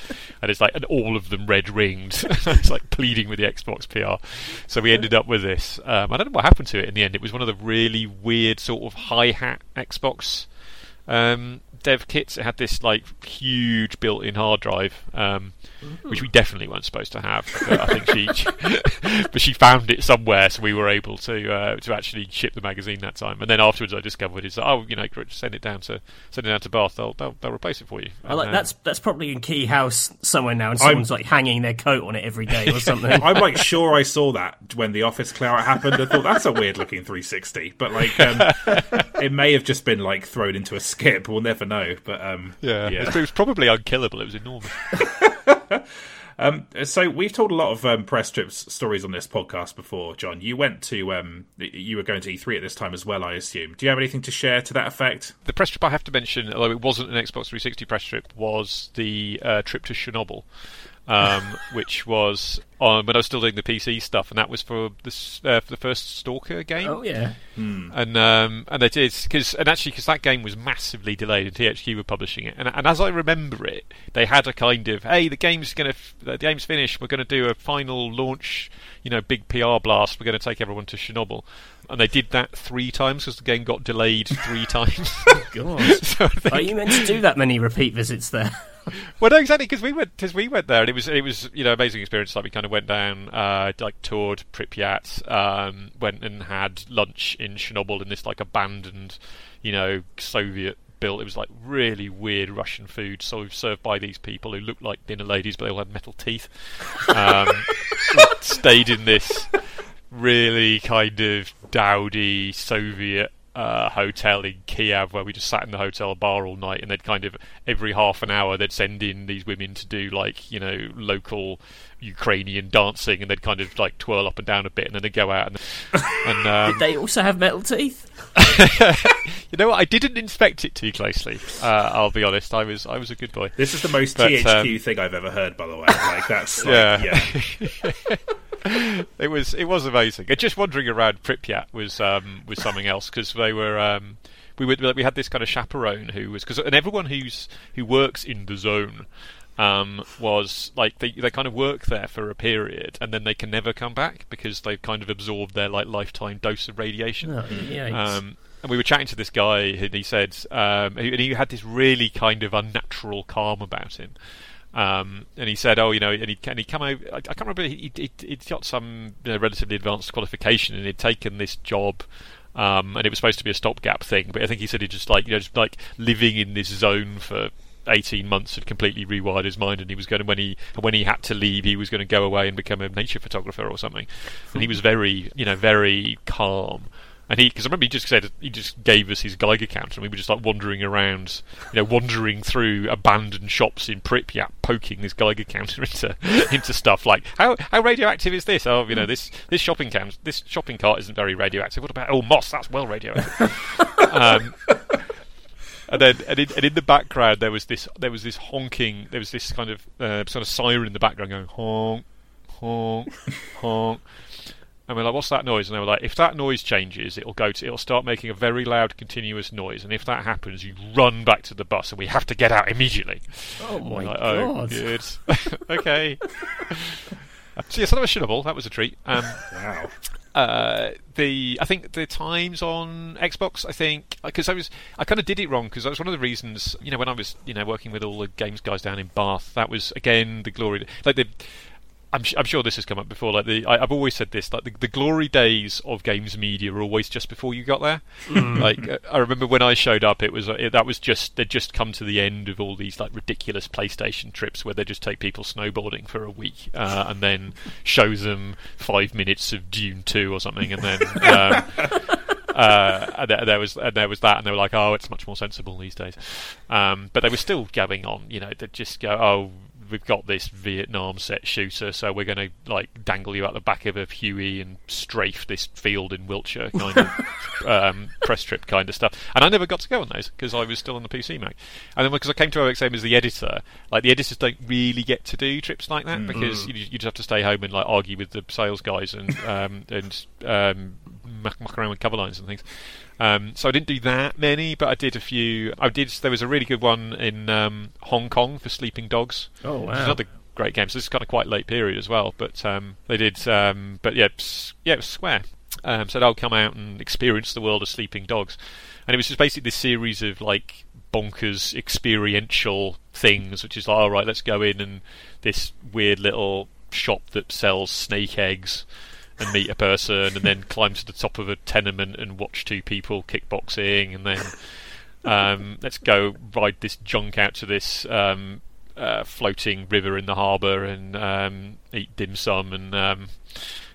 and it's like and all of them red ringed. it's like pleading with the Xbox PR. So we ended up with this. Um, I don't know what happened to it in the end. It was one of the really weird sort of hi hat Xbox um, dev kits. It had this like huge built-in hard drive, um, which we definitely weren't supposed to have. But I think she, but she found it somewhere, so we were able to uh, to actually ship the magazine that time. And then afterwards, I discovered is oh, you know, send it down to send it down to Bath. They'll they'll, they'll replace it for you. I like uh, that's that's probably in Quay House somewhere now, and someone's I'm, like hanging their coat on it every day or something. I'm like sure I saw that when the office clear out happened. I thought that's a weird looking 360, but like um, it may have just been like thrown into a skip. We'll never know. Know, but um, yeah, yeah. it was probably unkillable. It was enormous. um, so we've told a lot of um, press trips stories on this podcast before, Jon. You went to um, you were going to E3 at this time as well, I assume. Do you have anything to share to that effect? The press trip I have to mention, although it wasn't an Xbox 360 press trip, was the uh, trip to Chernobyl um, which was on when I was still doing the PC stuff, and that was for the uh, for the first Stalker game. Oh yeah, hmm. and um, and they did because and actually because that game was massively delayed, and THQ were publishing it, and and as I remember it, they had a kind of hey the game's gonna the game's finished, we're gonna do a final launch, you know, big PR blast, we're gonna take everyone to Chernobyl and they did that three times because the game got delayed three times. oh, God, so think... are you meant to do that many repeat visits there? well, no, exactly because we went because we went there and it was it was you know amazing experience. Like we kind of went down, uh, like toured Pripyat, um, went and had lunch in Chernobyl in this like abandoned, you know, Soviet built. It was like really weird Russian food, so served by these people who looked like dinner ladies, but they all had metal teeth. Um, stayed in this really kind of dowdy Soviet uh, hotel in Kiev where we just sat in the hotel bar all night, and they'd kind of every half an hour they'd send in these women to do like you know local Ukrainian dancing, and they'd kind of like twirl up and down a bit, and then they'd go out and. and um, Did they also have metal teeth? you know what? I didn't inspect it too closely. Uh, I'll be honest. I was I was a good boy. This is the most but, THQ um, thing I've ever heard, by the way. Like that's like, yeah. yeah. It was it was amazing. And just wandering around Pripyat was um, was something else because they were um, we were, we had this kind of chaperone who was because and everyone who's who works in the zone um, was like they they kind of work there for a period and then they can never come back because they've kind of absorbed their like lifetime dose of radiation. Oh, yeah, um, and we were chatting to this guy and he said um, and he had this really kind of unnatural calm about him. Um, and he said, "Oh, you know," and he and he come over. I, I can't remember. He, he would got some you know, relatively advanced qualification, and he'd taken this job. Um, and it was supposed to be a stopgap thing, but I think he said he'd just like you know just like living in this zone for 18 months had completely rewired his mind and he was going to when he when he had to leave he was going to go away and become a nature photographer or something and he was very you know very calm and he, because I remember he just said he just gave us his Geiger counter, and we were just like wandering around, you know, wandering through abandoned shops in Pripyat, poking this Geiger counter into into stuff like how how radioactive is this? Oh, you know, this this shopping cam, this shopping cart isn't very radioactive. What about oh moss? That's well radioactive. um, and then and in, and in, the background there was this there was this honking there was this kind of uh, sort of siren in the background going honk honk honk and we're like, "What's that noise?" And they were like, "If that noise changes, it'll go to, it'll start making a very loud, continuous noise. And if that happens, you run back to the bus, and we have to get out immediately." Oh my like, oh, god! good, okay. so yeah, so that was Chernobyl. That was a treat. Um, Wow. uh, the I think the times on Xbox. I think because I was I kind of did it wrong because that was one of the reasons. You know, when I was you know working with all the games guys down in Bath, that was again the glory. Like the I'm, I'm sure this has come up before. Like the, I, have always said this: like the, the, glory days of games media are always just before you got there. Mm. Like uh, I remember when I showed up, it was uh, it, that was just they'd just come to the end of all these like ridiculous PlayStation trips where they just take people snowboarding for a week uh, and then show them five minutes of Dune Two or something, and then. Um, uh, and there, there, was and there was that, and they were like, "Oh, it's much more sensible these days." Um, but they were still going on, you know. They'd just go, "Oh, we've got this Vietnam set shooter, so we're going to like dangle you out the back of a Huey and strafe this field in Wiltshire kind of um, press trip kind of stuff. And I never got to go on those because I was still on the PC Mac. And then because I came to OXM as the editor, like the editors don't really get to do trips like that mm. because you, you, just have to stay home and like argue with the sales guys and um, and um, muck, muck around with cover lines and things. Um, so I didn't do that many, but I did a few. I did. There was a really good one in um, Hong Kong for Sleeping Dogs. Oh wow! Another great game. So this is kind of quite late period as well. But um, they did. Um, but yeah, yeah, it was Square. Um, so they'll come out and experience the world of Sleeping Dogs, and it was just basically this series of like bonkers experiential things, which is like, all right, let's go in and this weird little shop that sells snake eggs and meet a person, and then climb to the top of a tenement and watch two people kickboxing, and then um, let's go ride this junk out to this um, uh, floating river in the harbour and um, eat dim sum, and um,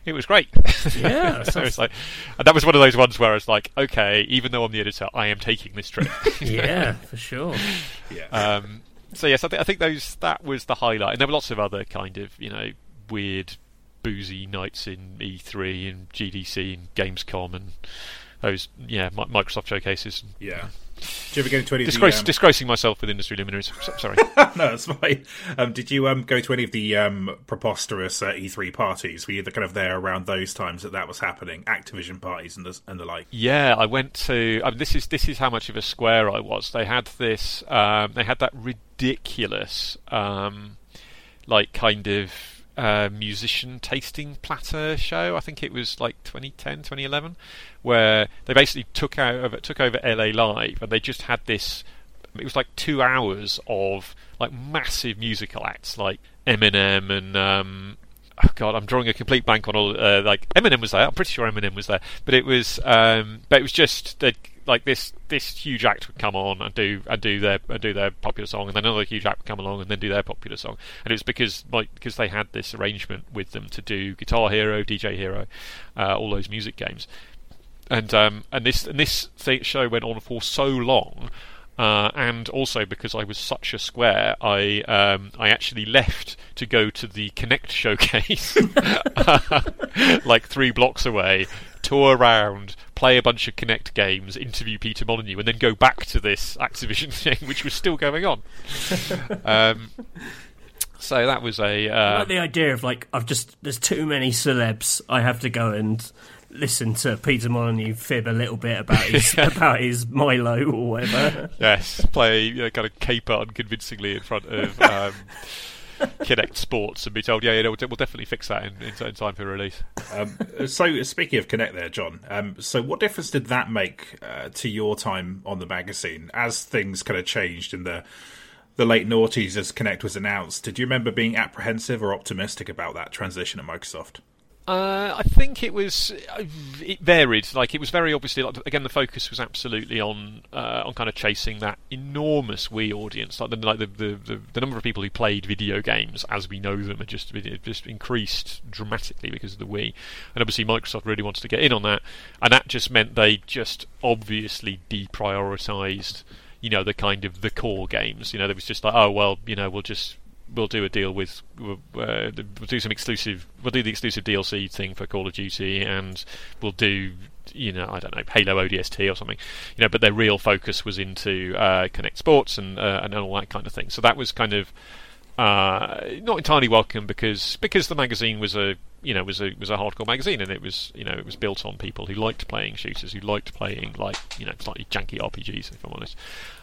it was great. Yeah, so it's like, and that was one of those ones where I was like, okay, even though I'm the editor, I am taking this trip. yeah, for sure. Yeah. Um, so yes, I, th- I think those that was the highlight, and there were lots of other kind of you know weird boozy nights in E3 and GDC and Gamescom and those yeah Microsoft showcases. Yeah. Did you ever go to any Disgrace, of the, um... disgracing myself with industry luminaries? Sorry. no, that's fine. Um, did you um, go to any of the um, preposterous uh, E3 parties? Were you kind of there around those times that that was happening? Activision parties and the, and the like. Yeah, I went to. I mean, this is this is how much of a square I was. They had this. Um, they had that ridiculous, um, like kind of uh, musician tasting platter show. I think it was like 2010, 2011, where they basically took out over, took over LA Live, and they just had this. It was like two hours of like massive musical acts, like Eminem and um, oh god, I'm drawing a complete blank on all. Uh, like Eminem was there. I'm pretty sure Eminem was there, but it was, um, but it was just like this this huge act would come on and do and do their and do their popular song, and then another huge act would come along and then do their popular song, and it was because like because they had this arrangement with them to do Guitar Hero, DJ Hero, uh, all those music games, and um, and this and this show went on for so long. Uh, and also because I was such a square, I um, I actually left to go to the Kinect showcase, like three blocks away, tour around, play a bunch of Kinect games, interview Peter Molyneux, and then go back to this Activision thing, which was still going on. um, so that was a. Uh, I like the idea of like I've just there's too many celebs. I have to go and listen to Peter Molyneux fib a little bit about his about his Milo or whatever. Yes, play you know, kind of caper unconvincingly in front of. Um, Kinect Sports and be told, yeah, yeah, we'll, definitely fix that in, in, in time for release. Um, so, speaking of Kinect, there, Jon. Um, so, what difference did that make uh, to your time on the magazine as things kind of changed in the the late noughties as Kinect was announced? Did you remember being apprehensive or optimistic about that transition at Microsoft? Uh, I think it was uh, it varied. Like it was very obviously like again the focus was absolutely on uh, on kind of chasing that enormous Wii audience. Like the like the, the, the, number of people who played video games as we know them had just just increased dramatically because of the Wii, and obviously Microsoft really wanted to get in on that, and that just meant they just obviously deprioritized you know the kind of the core games. You know, there was just like oh well you know we'll just we'll do a deal with uh, we'll do some exclusive we'll do the exclusive DLC thing for Call of Duty and we'll do you know I don't know Halo ODST or something you know but their real focus was into uh, Kinect Sports and uh, and all that kind of thing. So that was kind of uh, not entirely welcome because because the magazine was a you know was a was a hardcore magazine and it was you know it was built on people who liked playing shooters who liked playing like you know slightly janky RPGs if I'm honest.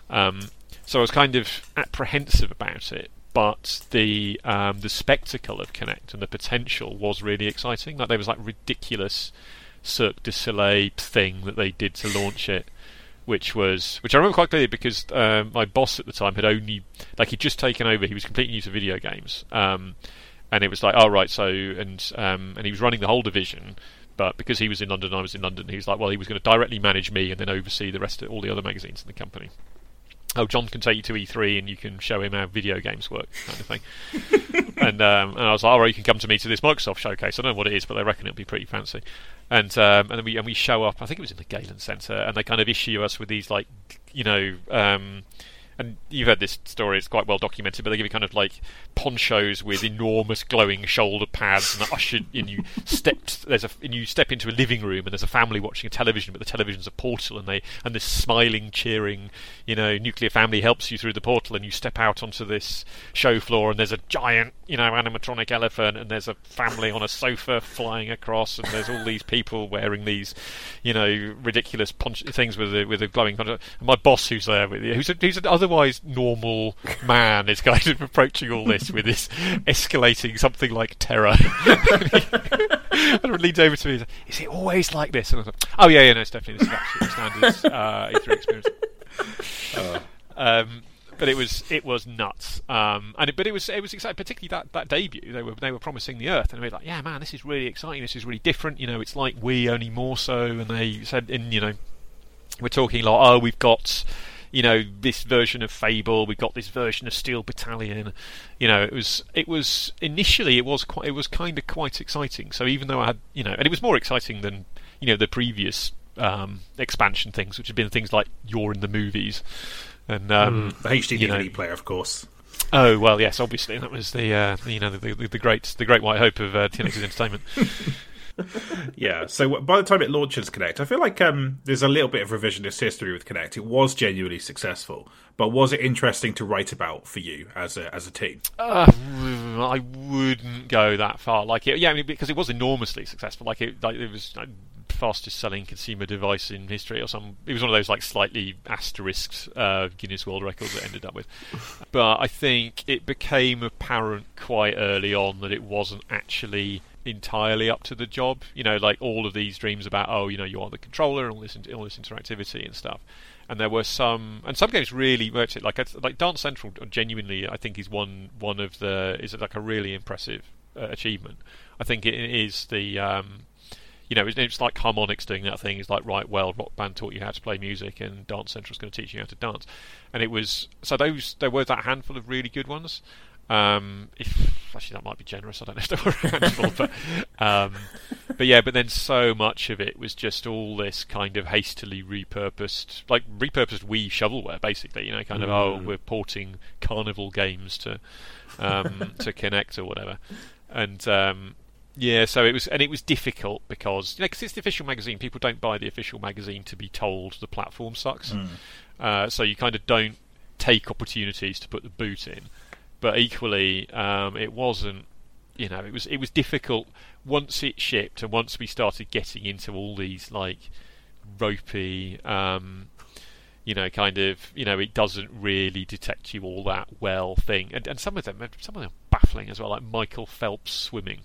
Um, so I was kind of apprehensive about it but the um, the spectacle of Kinect and the potential was really exciting. Like there was like ridiculous Cirque du Soleil thing that they did to launch it, which was which I remember quite clearly because um, my boss at the time had only like he'd just taken over. He was completely new to video games, um, and it was like, oh right, so and um, and he was running the whole division. But because he was in London, I was in London. He was like, well, he was going to directly manage me and then oversee the rest of all the other magazines in the company oh, Jon can take you to E3 and you can show him how video games work, kind of thing. and, um, and I was like, oh, you can come to me to this Microsoft showcase. I don't know what it is, but they reckon it'll be pretty fancy. And um, and we and we show up. I think it was in the Galen Centre, and they kind of issue us with these like, you know. Um, and you've heard this story; it's quite well documented. But they give you kind of like ponchos with enormous glowing shoulder pads, and ushered you stepped there's a and you step into a living room, and there's a family watching a television, but the television's a portal, and they and this smiling, cheering, you know, nuclear family helps you through the portal, and you step out onto this show floor, and there's a giant, you know, animatronic elephant, and there's a family on a sofa flying across, and there's all these people wearing these, you know, ridiculous ponch- things with the with the glowing poncho. And my boss, who's there with you, who's a, who's an otherwise normal man, is kind of approaching all this with this escalating something like terror. and leans over to me and says, Is it always like this? And I was like, Oh, yeah, yeah, no, it's definitely this is absolutely standard uh, E3 experience. Um, but it was it was nuts, um, and it, but it was it was exciting, particularly that, that debut. They were they were promising the Earth, and we were like, yeah, man, this is really exciting. This is really different. You know, it's like we only more so. And they said, in you know, we're talking like, oh, we've got you know this version of Fable, we've got this version of Steel Battalion. You know, it was it was initially it was quite it was kind of quite exciting. So even though I had you know, and it was more exciting than you know the previous um, expansion things, which had been things like You're in the movies and um, the HD you know- DVD player, of course. Oh well, yes, obviously that was the uh, you know the, the, the great the great white hope of uh, TNX's entertainment. Yeah. So by the time it launches Kinect, I feel like um, there's a little bit of revisionist history with Kinect. It was genuinely successful, but was it interesting to write about for you as a as a team? Uh, I wouldn't go that far. Like it, yeah, I mean, because it was enormously successful. Like it, like it was like, fastest selling consumer device in history, or some. It was one of those like slightly asterisked uh, Guinness World Records that ended up with. But I think it became apparent quite early on that it wasn't actually entirely up to the job. You know, like all of these dreams about oh, you know, you are the controller and all this all this interactivity and stuff. And there were some, and some games really worked it. Like like Dance Central, genuinely, I think is one one of the is like a really impressive uh, achievement. I think it is the um, you know, it's, it's like Harmonix doing that thing. It's like, right, well, Rock Band taught you how to play music, and Dance Central's going to teach you how to dance. And it was so those there were that handful of really good ones. Um, if actually that might be generous, I don't know if there were a handful, but um, but yeah, but then so much of it was just all this kind of hastily repurposed, like repurposed Wii shovelware, basically. You know, kind of oh, we're porting Carnival games to um, to Kinect or whatever, and um, yeah, so it was, and it was difficult because you know, 'cause it's the official magazine. People don't buy the official magazine to be told the platform sucks. Uh, so you kind of don't take opportunities to put the boot in. But equally, um, it wasn't. You know, it was it was difficult once it shipped and once we started getting into all these like ropey. Um, you know, kind of, you know, it doesn't really detect you all that well thing, and, and some of them, some of them are baffling as well, like Michael Phelps swimming,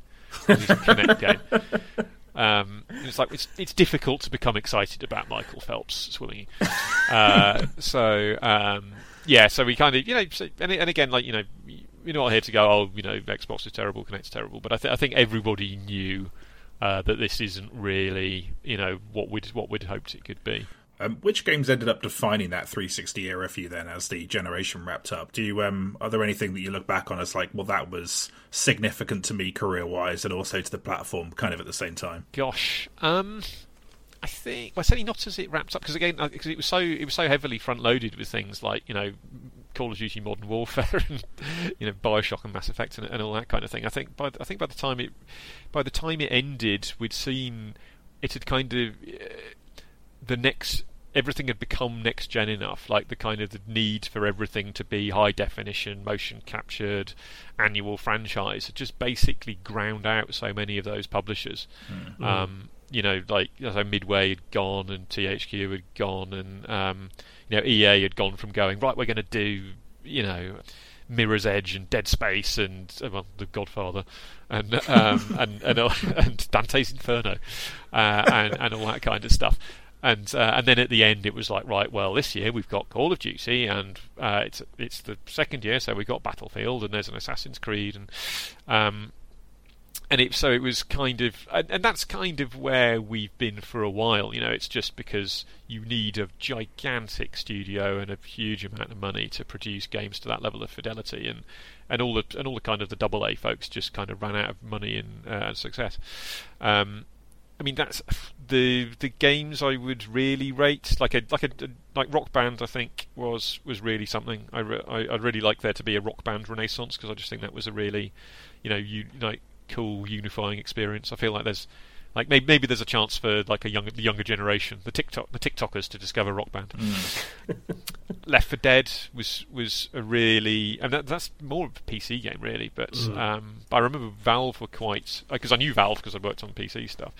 which is a Kinect game. Um, it's like it's it's difficult to become excited about Michael Phelps swimming. Uh, so um, yeah, so we kind of you know, so, and, and again, like you know, you're not here to go, oh, you know, Xbox is terrible, Kinect's terrible, but I, th- I think everybody knew uh, that this isn't really you know what we'd what we'd hoped it could be. Um, which games ended up defining that 360 era for you then, as the generation wrapped up? Do you um, are there anything that you look back on as like, well, that was significant to me career wise, and also to the platform, kind of at the same time? Gosh, um, I think well, certainly not as it wrapped up because again, because it was so it was so heavily front loaded with things like you know Call of Duty Modern Warfare and you know Bioshock and Mass Effect and, and all that kind of thing. I think by I think by the time it by the time it ended, we'd seen it had kind of uh, the next everything had become next gen enough. Like the kind of the need for everything to be high definition motion captured annual franchise had just basically ground out so many of those publishers. Um, you know like so midway had gone and thq had gone and um, you know ea had gone from going right we're going to do you know Mirror's Edge and Dead Space and uh, well, The Godfather and um, and and, and, Dante's Inferno uh, and and all that kind of stuff. And uh, and then at the end it was like right well this year we've got Call of Duty and uh, it's it's the second year so we've got Battlefield and there's an Assassin's Creed and um, and it, so it was kind of, and, and, that's kind of where we've been for a while. You know, it's just because you need a gigantic studio and a huge amount of money to produce games to that level of fidelity, and and all the and all the kind of the double A folks just kind of ran out of money and uh, success. Um, I mean, that's the the games I would really rate. Like a like a like Rock Band, I think was was really something. I re- I would really like there to be a Rock Band renaissance because I just think that was a really, you know, you like cool unifying experience. I feel like there's like maybe, maybe there's a chance for like a younger the younger generation, the TikTok the TikTokers to discover Rock Band. Mm. Left 4 Dead was was a really and that, that's more of a PC game really, but mm. um, I remember Valve were quite because I knew Valve because I worked on PC stuff.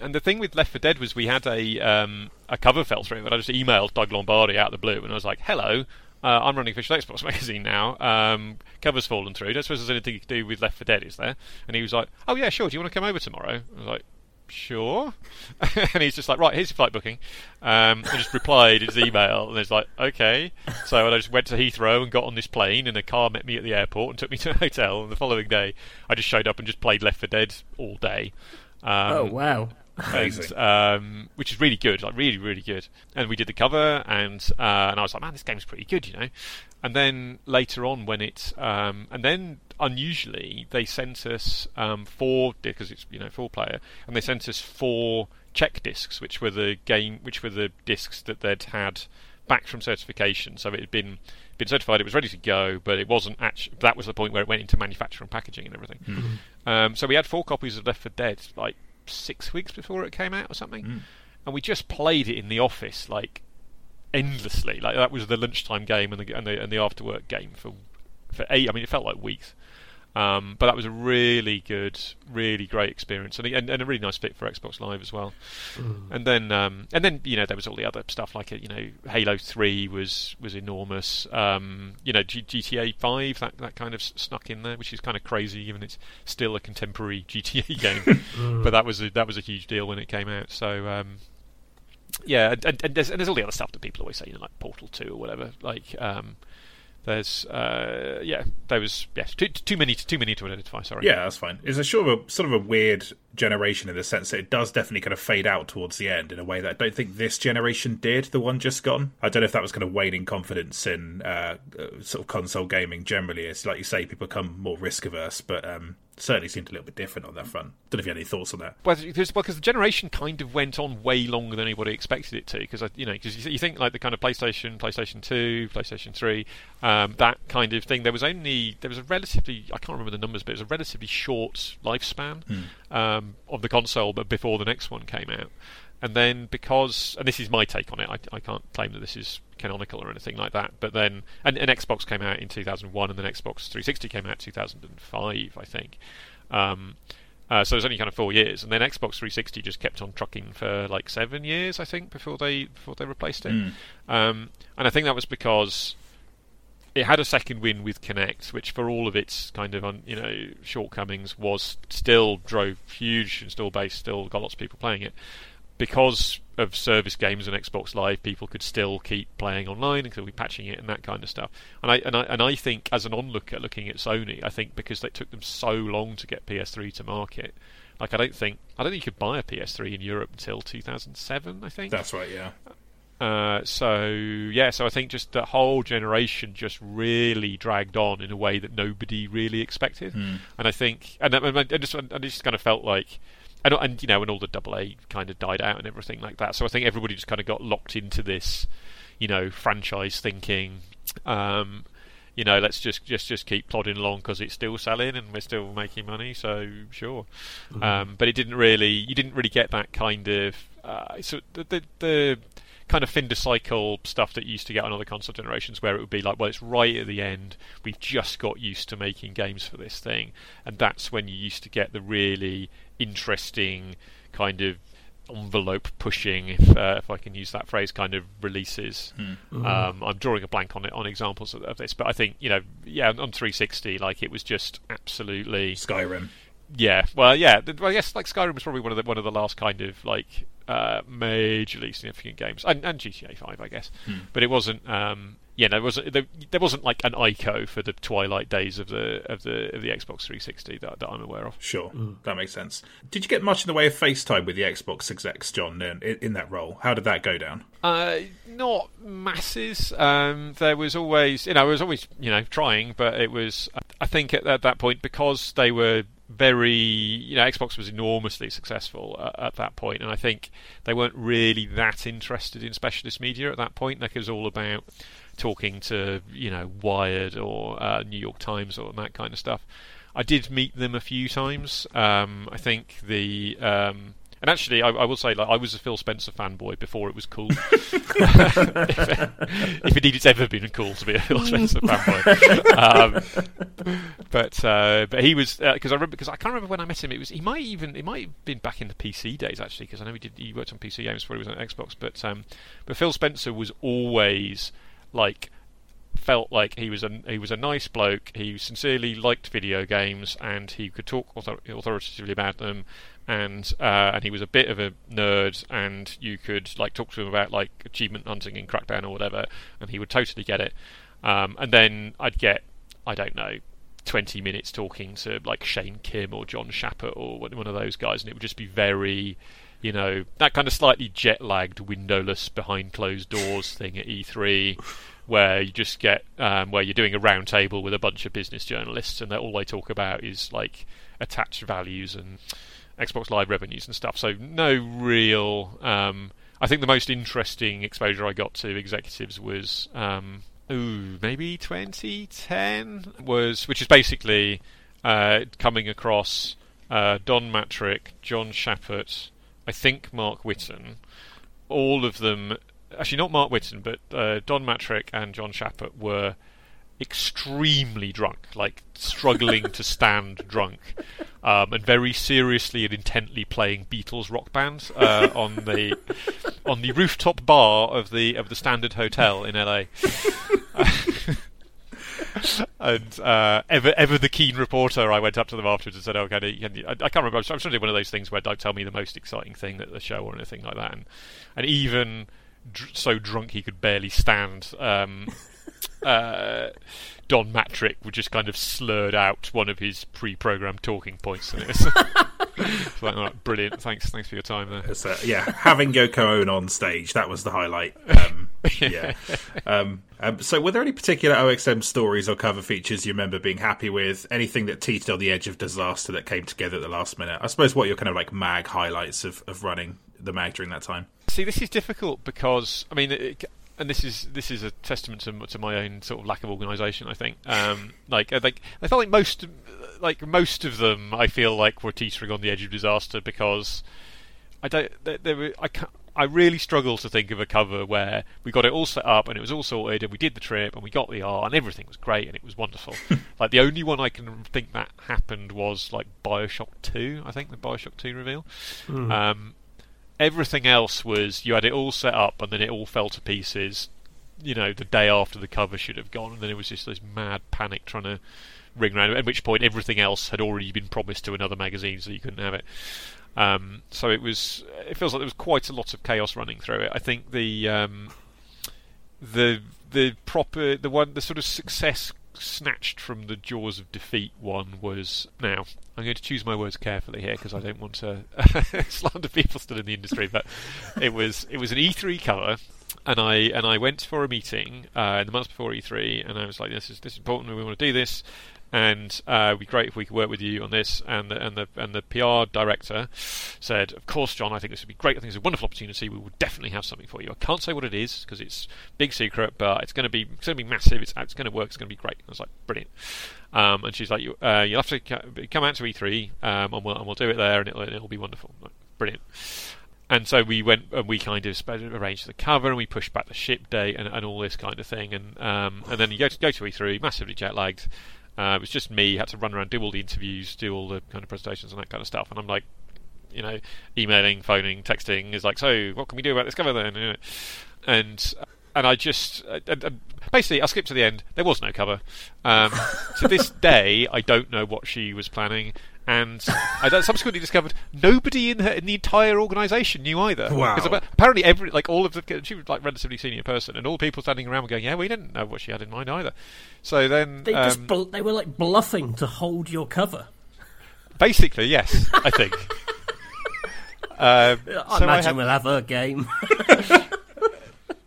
And the thing with Left 4 Dead was we had a um, a cover fell through, but I just emailed Doug Lombardi out of the blue, and I was like, "Hello, uh, I'm running Official Xbox magazine now. Um, cover's fallen through. Don't suppose there's anything to do with Left 4 Dead, is there? And he was like, Oh yeah, sure. Do you want to come over tomorrow? I was like, Sure. and he's just like, Right, here's your flight booking. Um, and just replied his email, and it's like, Okay. So I just went to Heathrow and got on this plane, and a car met me at the airport and took me to a hotel. And the following day, I just showed up and just played Left 4 Dead all day. Um, oh wow! And, um, which is really good, like really, really good. And we did the cover, and uh, and I was like, man, this game's pretty good, you know. And then later on, when it, um, and then unusually they sent us um, four because it's you know four player, and they sent us four check discs, which were the game, which were the discs that they'd had back from certification. So it had been been certified, it was ready to go, but it wasn't actually. That was the point where it went into manufacturing, packaging and everything. Mm-hmm. Um, so we had four copies of Left 4 Dead, like six weeks before it came out or something, mm. and we just played it in the office like endlessly. Like that was the lunchtime game and the and the, and the after work game for for eight. I mean, it felt like weeks. Um, but that was a really good, really great experience, and, and, and, a really nice fit for Xbox Live as well. Mm. And then, um, and then you know, there was all the other stuff like you know, Halo Three was was enormous. Um, you know, G- GTA Five that that kind of snuck in there, which is kind of crazy, given it's still a contemporary GTA game. mm. But that was a, that was a huge deal when it came out. So. Um, yeah, and, and, there's, and there's all the other stuff that people always say, you know, like Portal Two or whatever. Like, um, there's uh, yeah, there was yes, too, too many too many to identify. Sorry. Yeah, that's fine. It's a sort of a sort of a weird generation in the sense that it does definitely kind of fade out towards the end in a way that I don't think this generation did. The one just gone. I don't know if that was kind of waning confidence in uh, uh, sort of console gaming generally. It's like you say, people become more risk averse, but um, certainly seemed a little bit different on that front. Don't know if you had any thoughts on that. Well, because well, the generation kind of went on way longer than anybody expected it to. Because you know, because you, you, think like the kind of PlayStation, PlayStation Two, PlayStation Three, um, that kind of thing. There was only there was a relatively I can't remember the numbers, but it was a relatively short lifespan hmm. um, of the console, but before the next one came out. And then because, and this is my take on it, I, I can't claim that this is canonical or anything like that. But then, and, and Xbox came out in 2001, and then Xbox 360 came out in 2005, I think. Um, uh, so it was only kind of four years, and then Xbox 360 just kept on trucking for like seven years, I think, before they before they replaced it. Mm. Um, and I think that was because it had a second win with Kinect, which for all of its kind of un, you know shortcomings was still drove huge install base, still got lots of people playing it because of service games and Xbox Live, people could still keep playing online and could be patching it and that kind of stuff. And I and I and I think as an onlooker looking at Sony, I think because it took them so long to get PS3 to market, like I don't think I don't think you could buy a PS3 in Europe until 2007. I think that's right. Yeah. Uh, so yeah, so I think just the whole generation just really dragged on in a way that nobody really expected, mm. and I think, and, and, and, just, and it just kind of felt like and, and you know, when all the double A kind of died out and everything like that. So I think everybody just kind of got locked into this, you know, franchise thinking. Um, you know, let's just just just keep plodding along because it's still selling and we're still making money. So sure, mm-hmm. um, but it didn't really, you didn't really get that kind of uh, so the, the, the kind of Finder cycle stuff that you used to get on other console generations, where it would be like, well, it's right at the end. We've just got used to making games for this thing, and that's when you used to get the really interesting kind of envelope pushing, if uh, if I can use that phrase, kind of releases. Um, I'm drawing a blank on it on examples of, of this, but I think you know, yeah, on 360, like it was just absolutely Skyrim. yeah, well, yeah. Well, I guess like Skyrim was probably one of the one of the last kind of like uh, majorly significant games, and, and GTA Five, I guess. But it wasn't. Um, yeah, there wasn't. There, there wasn't like an ICO for the twilight days of the of the of the Xbox 360 that, that I'm aware of. Sure, that makes sense. Did you get much in the way of FaceTime with the Xbox execs, Jon, in, in that role? How did that go down? Uh, not masses. Um, there was always, you know, I was always, you know, trying, but it was. I think at, at that point because they were very, you know, Xbox was enormously successful at, at that point, and I think they weren't really that interested in specialist media at that point. Like it was all about talking to, you know, Wired or uh, New York Times or that kind of stuff. I did meet them a few times. Um, I think the um, and actually, I, I will say, like, I was a Phil Spencer fanboy before it was cool. if, if indeed it's ever been cool to be a Phil Spencer fanboy. Um, but uh, but he was because I remember because I can't remember when I met him. It was he might even it might have been back in the PC days actually because I know he did he worked on PC games before he was on Xbox. But um, but Phil Spencer was always like felt like he was a he was a nice bloke. He sincerely liked video games, and he could talk author- authoritatively about them. And uh, and he was a bit of a nerd, and you could like talk to him about like achievement hunting in Crackdown or whatever, and he would totally get it. Um, and then I'd get I don't know. 20 minutes talking to like Shane Kim or John Schappert or one of those guys, and it would just be very, you know, that kind of slightly jet lagged, windowless, behind closed doors thing at E3, where you just get um, where you're doing a round table with a bunch of business journalists, and all they talk about is like attached values and Xbox Live revenues and stuff. So no real. Um, I think the most interesting exposure I got to executives was. Um, Ooh, maybe 2010 was, which is basically uh, coming across uh, Don Mattrick, John Schappert, I think Mark Whitten, all of them. Actually, not Mark Whitten, but uh, Don Mattrick and John Schappert were extremely drunk, like struggling to stand drunk, um, and very seriously and intently playing Beatles rock bands uh, on the on the rooftop bar of the of the Standard Hotel in LA. and uh, ever ever the keen reporter, I went up to them afterwards and said, "Oh, can can I, I can't remember. I'm trying to do one of those things where don't tell me the most exciting thing at the show or anything like that." And, and even dr- so drunk he could barely stand. Um, uh, Don Mattrick would just kind of slurred out one of his pre-programmed talking points, and it was it's like, all right, brilliant. Thanks, thanks for your time there. So, yeah, having Yoko Ono on stage, that was the highlight. Um, yeah. Um, um, so, were there any particular OXM stories or cover features you remember being happy with? Anything that teetered on the edge of disaster that came together at the last minute? I suppose what your kind of like mag highlights of, of running the mag during that time? See, this is difficult because I mean, it, and this is this is a testament to, to my own sort of lack of organisation. I think, um, like, I think I felt like most, like most of them, I feel like were teetering on the edge of disaster because I don't. There, there were, I can't. I really struggle to think of a cover where we got it all set up and it was all sorted and we did the trip and we got the art and everything was great and it was wonderful. like the only one I can think that happened was like Bioshock Two. I think the Bioshock Two reveal. Um, everything else was you had it all set up and then it all fell to pieces. You know, the day after the cover should have gone, and then it was just this mad panic trying to ring around. At which point, everything else had already been promised to another magazine, so you couldn't have it. Um, so it was. It feels like there was quite a lot of chaos running through it. I think the um, the the proper the one the sort of success snatched from the jaws of defeat one was now I'm going to choose my words carefully here because I don't want to slander people still in the industry but it was it was an E3 cover and I and I went for a meeting uh, in the months before E3 and I was like this is this is important we want to do this and uh, it'd be great if we could work with you on this. And the, and the and the PR director said, "Of course, Jon. I think this would be great. I think it's a wonderful opportunity. We will definitely have something for you. I can't say what it is because it's big secret, but it's going to be it's going to be massive. It's it's going to work. It's going to be great." I was like, "Brilliant." Um, and she's like, you, uh, "You'll have to come out to E3, um, and we'll and we'll do it there, and it'll, it'll be wonderful." Like, Brilliant. And so we went and we kind of arranged the cover and we pushed back the ship date and, and all this kind of thing. And um, and then you go to go to E3, massively jet lagged. Uh, it was just me, had to run around, do all the interviews, do all the kind of presentations and that kind of stuff. And I'm like, you know, emailing, phoning, texting is like, so what can we do about this cover then? And and I just and, and basically I skipped to the end. There was no cover. Um, to this day, I don't know what she was planning. And I subsequently discovered nobody in her in the entire organisation knew either. Wow. 'Cause apparently every like all of the she was like relatively senior person, and all the people standing around were going, "Yeah, we didn't know what she had in mind either." So then, They um, just bl- they were like bluffing to hold your cover. basically, yes, I think. um, I so I imagine had- we'll have her game.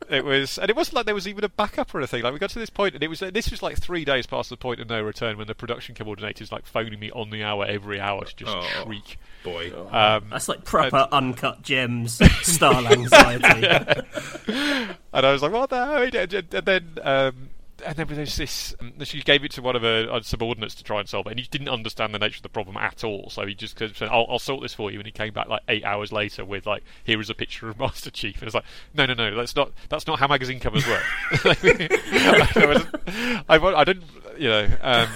it was, and it wasn't like there was even a backup or anything. Like we got to this point, and it was this was like three days past the point of no return when the production coordinator's like phoning me on the hour every hour to just Oh. shriek. Boy. Um, That's like proper uncut gems style anxiety. and I was like, "What the hell?" And and then, um, and then there was this. um, She gave it to one of her uh, subordinates to try and solve it, and he didn't understand the nature of the problem at all. So he just said, "I'll, I'll sort this for you." And he came back like eight hours later with like, "Here is a picture of Master Chief." And it's like, "No, no, no, that's not that's not how magazine covers work." I, I, I didn't, you know. Um,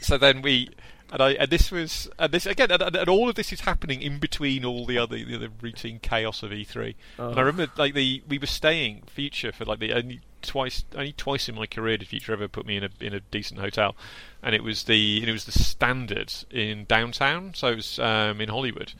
so then we. And, I, and this was, and this again, and, and- all of this is happening in between all the other, the other routine chaos of E3. And I remember, like the, we were staying Future for like the only twice, only twice in my career did Future ever put me in a in a decent hotel, and it was the, and it was the Standard in downtown, so it was um, in Hollywood.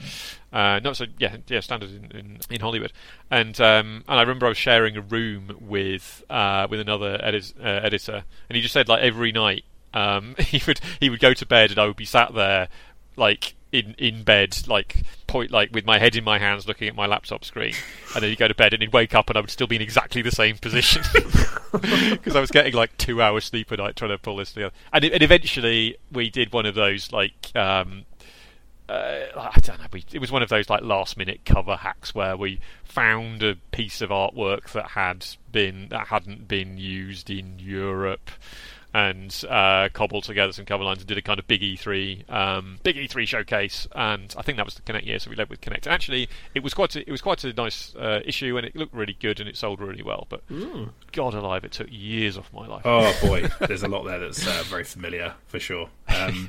Uh, no, so yeah, yeah, Standard in, in, in Hollywood, and um, and I remember I was sharing a room with uh, with another edit, uh, editor, and he just said like every night um, he would he would go to bed and I would be sat there like in in bed like point like with my head in my hands looking at my laptop screen. And then he'd go to bed and he'd wake up and I would still be in exactly the same position. Because I was getting like two hours sleep a night trying to pull this together. And, it, and eventually we did one of those like um, uh, I don't know. We, it was one of those like last minute cover hacks where we found a piece of artwork that had been that hadn't been used in Europe, and uh, cobbled together some cover lines and did a kind of big E3, um, big E3 showcase. And I think that was the Kinect year, so we led with Kinect. And actually, it was quite a, it was quite a nice uh, issue, and it looked really good, and it sold really well. But God alive, it took years off my life. Oh boy, there's a lot there that's uh, very familiar for sure. Um,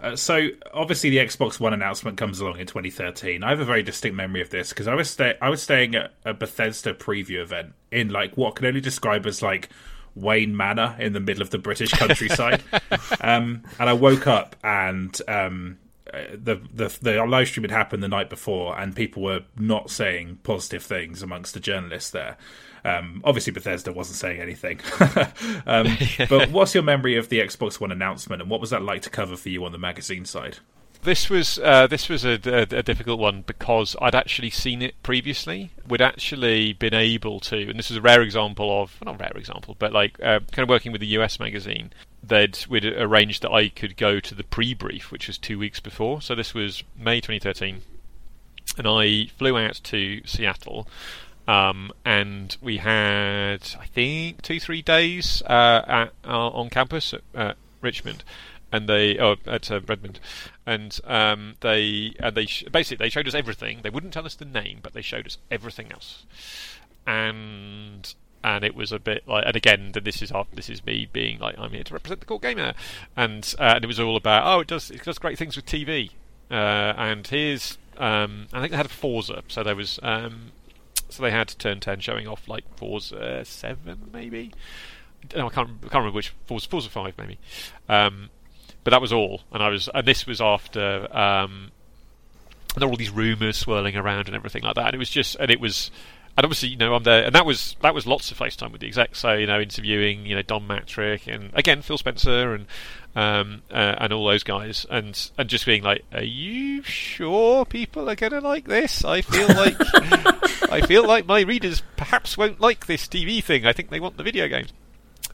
uh, so obviously the Xbox One announcement comes along in 2013. I have a very distinct memory of this because I was sta- I was staying at a Bethesda preview event in like what can only describe as like Wayne Manor in the middle of the British countryside. um, and I woke up and um, uh, the, the the live stream had happened the night before, and people were not saying positive things amongst the journalists there. Um, obviously, Bethesda wasn't saying anything. um, but what's your memory of the Xbox One announcement, and what was that like to cover for you on the magazine side? This was uh, this was a, a, a difficult one because I'd actually seen it previously. We'd actually been able to, and this is a rare example of well, not rare example, but like uh, kind of working with the US magazine. They'd we'd arranged that I could go to the pre-brief, which was two weeks before. So this was May 2013, and I flew out to Seattle. Um, and we had, I think, two three days uh, at, uh, on campus at, Richmond, and they oh at uh, Redmond, and um, they and they sh- basically they showed us everything. They wouldn't tell us the name, but they showed us everything else, and and it was a bit like and again th- this is our, this is me being like I'm here to represent the core gamer, and uh, and it was all about oh it does it does great things with TV, uh, and here's um, I think they had a Forza, so there was um, so they had Turn Ten showing off like Forza Seven maybe. No, I can't I can't remember which Forza Forza Five maybe. Um, but that was all, and I was, and this was after um, there were all these rumours swirling around and everything like that, and it was just, and it was, and obviously, you know, I'm there, and that was that was lots of FaceTime with the execs, so you know, interviewing, you know, Don Mattrick and again Phil Spencer and um, uh, and all those guys, and and just being like, are you sure people are gonna like this? I feel like I feel like my readers perhaps won't like this TV thing. I think they want the video games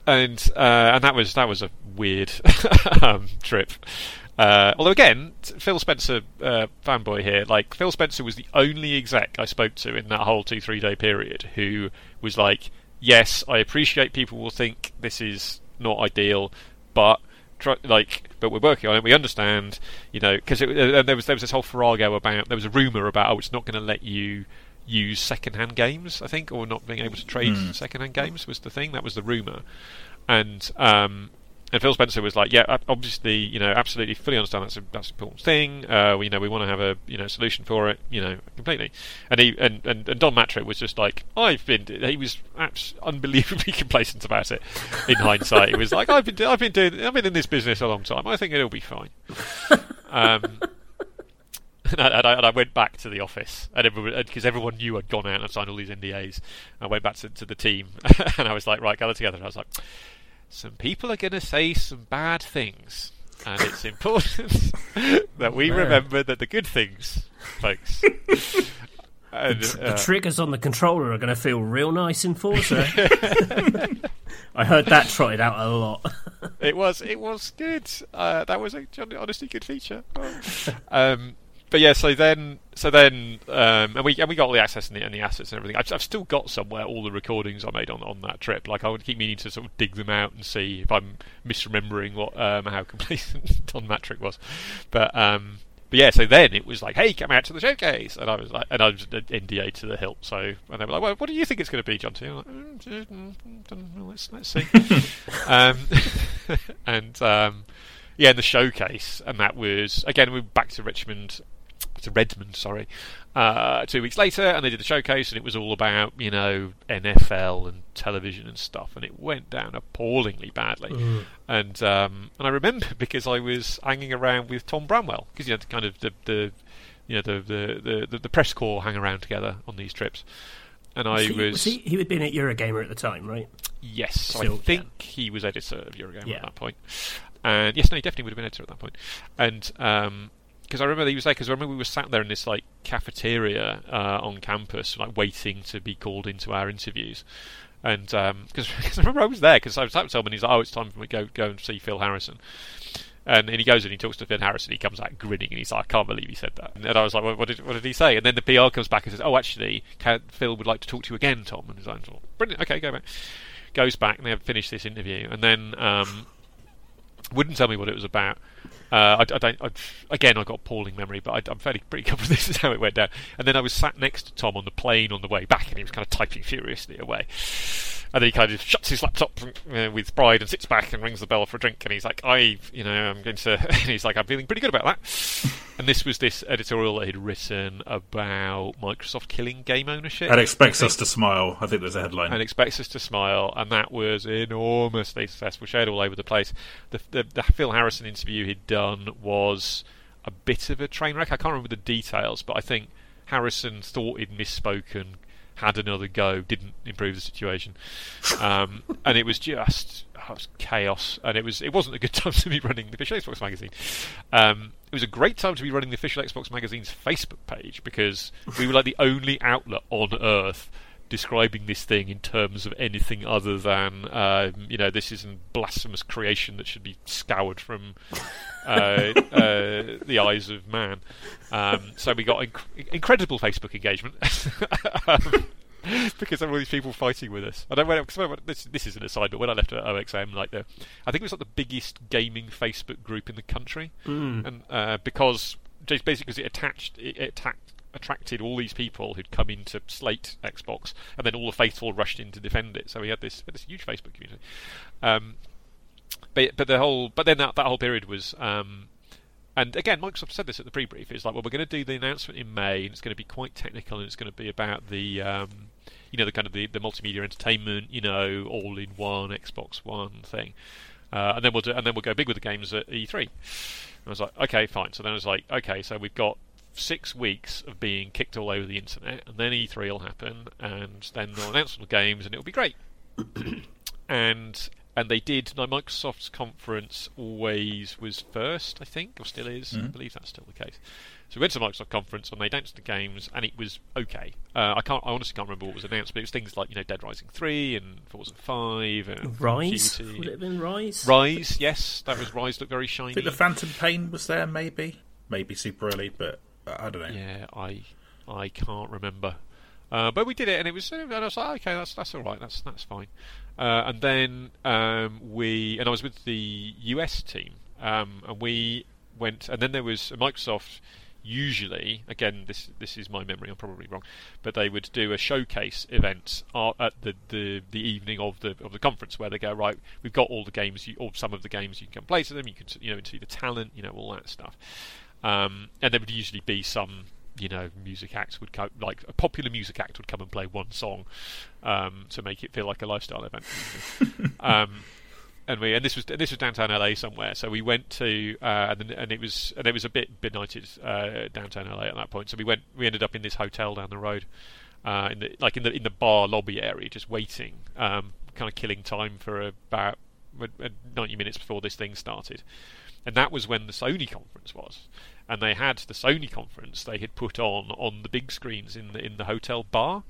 and uh, and that was that was a weird um, trip. Uh, although again, Phil Spencer uh, fanboy here. Like Phil Spencer was the only exec I spoke to in that whole two three day period who was like, "Yes, I appreciate people will think this is not ideal, but." Like, but we're working on it. We understand, you know, because uh, there was there was this whole farrago about there was a rumor about oh, it's not going to let you use second-hand games, I think, or not being able to trade second-hand games was the thing. That was the rumor, and um, and Phil Spencer was like, "Yeah, obviously, you know, absolutely, fully understand that's a, that's an important thing. Uh, we, you know, we want to have a you know solution for it, you know, completely." And he and, and, and Don Mattrick was just like, "I've been." He was abs- unbelievably complacent about it. In hindsight, he was like, "I've been, I've been doing, I've been in this business a long time. I think it'll be fine." um, and, I, and, I, and I, went back to the office, and because everyone, everyone, knew I'd gone out and signed all these NDAs, I went back to, to the team, and I was like, "Right, gather together." And I was like some people are going to say some bad things, and it's important that we remember that the good things, folks. And, uh, the, triggers on the controller are going to feel real nice in Forza. I heard that trotted out a lot. it was it was good. Uh, that was a honestly good feature. Um, but yeah, so then, so then, um, and we and we got all the access and the, and the assets and everything. I've, I've, still got somewhere all the recordings I made on on that trip. Like I would keep meaning to sort of dig them out and see if I'm misremembering what um, how complacent Don Mattrick was. But um, but yeah, so then it was like, hey, come out to the showcase, and I was like, and I was NDA to the hilt. So and they were like, well, what do you think it's going to be, Jon? T? I'm like, mm, mm, let's let's see. um, and um, yeah, in the showcase, and that was again we are back to Richmond to Redmond, sorry, uh, two weeks later, and they did the showcase, and it was all about you know NFL and television and stuff, and it went down appallingly badly. Mm. And um, and I remember because I was hanging around with Tom Bramwell because you know kind of the the you know the the, the, the press corps hang around together on these trips. And I he, was, was he, he had been at Eurogamer at the time, right? Yes, Still, I think yeah. he was editor of Eurogamer yeah. at that point. And yes, no, he definitely would have been editor at that point. And um, because I remember he was there because I remember we were sat there in this like cafeteria uh, on campus, like waiting to be called into our interviews. And because um, I remember I was there because I was at someone, he's like, "Oh, it's time for me to go go and see Phil Harrison." And, and he goes and he talks to Phil Harrison. He comes out grinning and he's like, "I can't believe he said that." And I was like, "What, what did what did he say?" And then the PR comes back and says, "Oh, actually, Phil would like to talk to you again, Tom." And he's like, "Brilliant, okay, go back." Goes back and they have finished this interview, and then um, wouldn't tell me what it was about. Uh, I, I, don't. I, again, I got appalling memory, but I, am fairly pretty confident this is how it went down. And then I was sat next to Tom on the plane on the way back, and he was kind of typing furiously away. And then he kind of shuts his laptop uh, with pride and sits back and rings the bell for a drink. And he's like, "I, you know, I'm going to." he's like, "I'm feeling pretty good about that." And this was this editorial that he'd written about Microsoft killing game ownership. And expects us to smile. I think there's a headline. And expects us to smile, and that was enormously successful. Shared all over the place. The, the, the Phil Harrison interview he'd done was a bit of a train wreck. I can't remember the details, but I think Harrison thought he'd misspoken had another go, didn't improve the situation, um, and it was just oh, it was chaos. And it was it wasn't a good time to be running the official Xbox magazine. Um, it was a great time to be running the official Xbox magazine's Facebook page because we were like the only outlet on Earth describing this thing in terms of anything other than um, you know this is a blasphemous creation that should be scoured from uh, uh, the eyes of man. Um, so we got inc- incredible Facebook engagement. um, because there were all these people fighting with us. I don't know. When, this, this is an aside, but when I left at OXM, like the, I think it was like the biggest gaming Facebook group in the country, mm. and uh, because just basically because it attached, it, it attacked attracted all these people who'd come in to slate Xbox, and then all the faithful rushed in to defend it. So we had this this huge Facebook community. Um, but but the whole but then that that whole period was. Um, and again, Microsoft said this at the pre-brief. It's like, well, we're going to do the announcement in May, and it's going to be quite technical, and it's going to be about the, um, you know, the kind of the, the multimedia entertainment, you know, all-in-one Xbox One thing. Uh, and then we'll do, and then we'll go big with the games at E3. And I was like, okay, fine. So then I was like, okay, so we've got six weeks of being kicked all over the internet, and then E3 will happen, and then they'll announce the games, and it'll be great. and and they did. Now, Microsoft's conference always was first, I think, or still is. Mm-hmm. I believe that's still the case. So we went to the Microsoft conference and they announced the games, and it was okay. Uh, I can't, I honestly can't remember what was announced, but it was things like you know Dead Rising three and Forza five and Rise. Would it have been Rise? Rise, yes, that was Rise. Looked very shiny. I think the Phantom Pain was there, maybe, maybe super early, but I don't know. Yeah, I I can't remember. Uh, but we did it, and it was. And I was like, okay, that's that's all right. That's that's fine. Uh, and then um, we and I was with the US team, um, and we went. And then there was Microsoft usually, again, this this is my memory. I'm probably wrong, but they would do a showcase event at the, the, the evening of the of the conference where they go right. We've got all the games, you, or some of the games you can play to them. You can you know see the talent, you know all that stuff. Um, and there would usually be some you know, music acts would come, like a popular music act would come and play one song um, to make it feel like a lifestyle event. um, and we and this was this was downtown LA somewhere. So we went to uh, and and it was and it was a bit benighted uh, downtown LA at that point. So we went we ended up in this hotel down the road, uh, in the like in the in the bar lobby area, just waiting, um, kind of killing time for about ninety minutes before this thing started. And that was when the Sony conference was, and they had the Sony conference they had put on on the big screens in the in the hotel bar.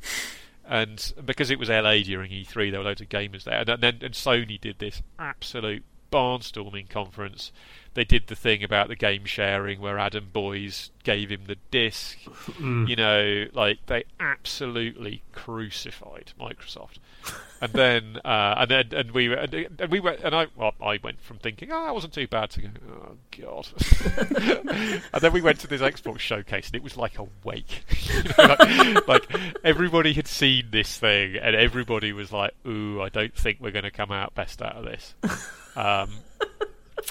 And because it was LA during E3, there were loads of gamers there, and, then and Sony did this absolute barnstorming conference. They did the thing about the game sharing where Adam Boyes gave him the disc. Mm. You know, like they absolutely crucified Microsoft and then uh, and then and we and, and we went and I well I went from thinking oh that wasn't too bad to go oh god and then we went to this Xbox showcase and it was like a wake you know, like, like, everybody had seen this thing and everybody was like ooh I don't think we're going to come out best out of this um,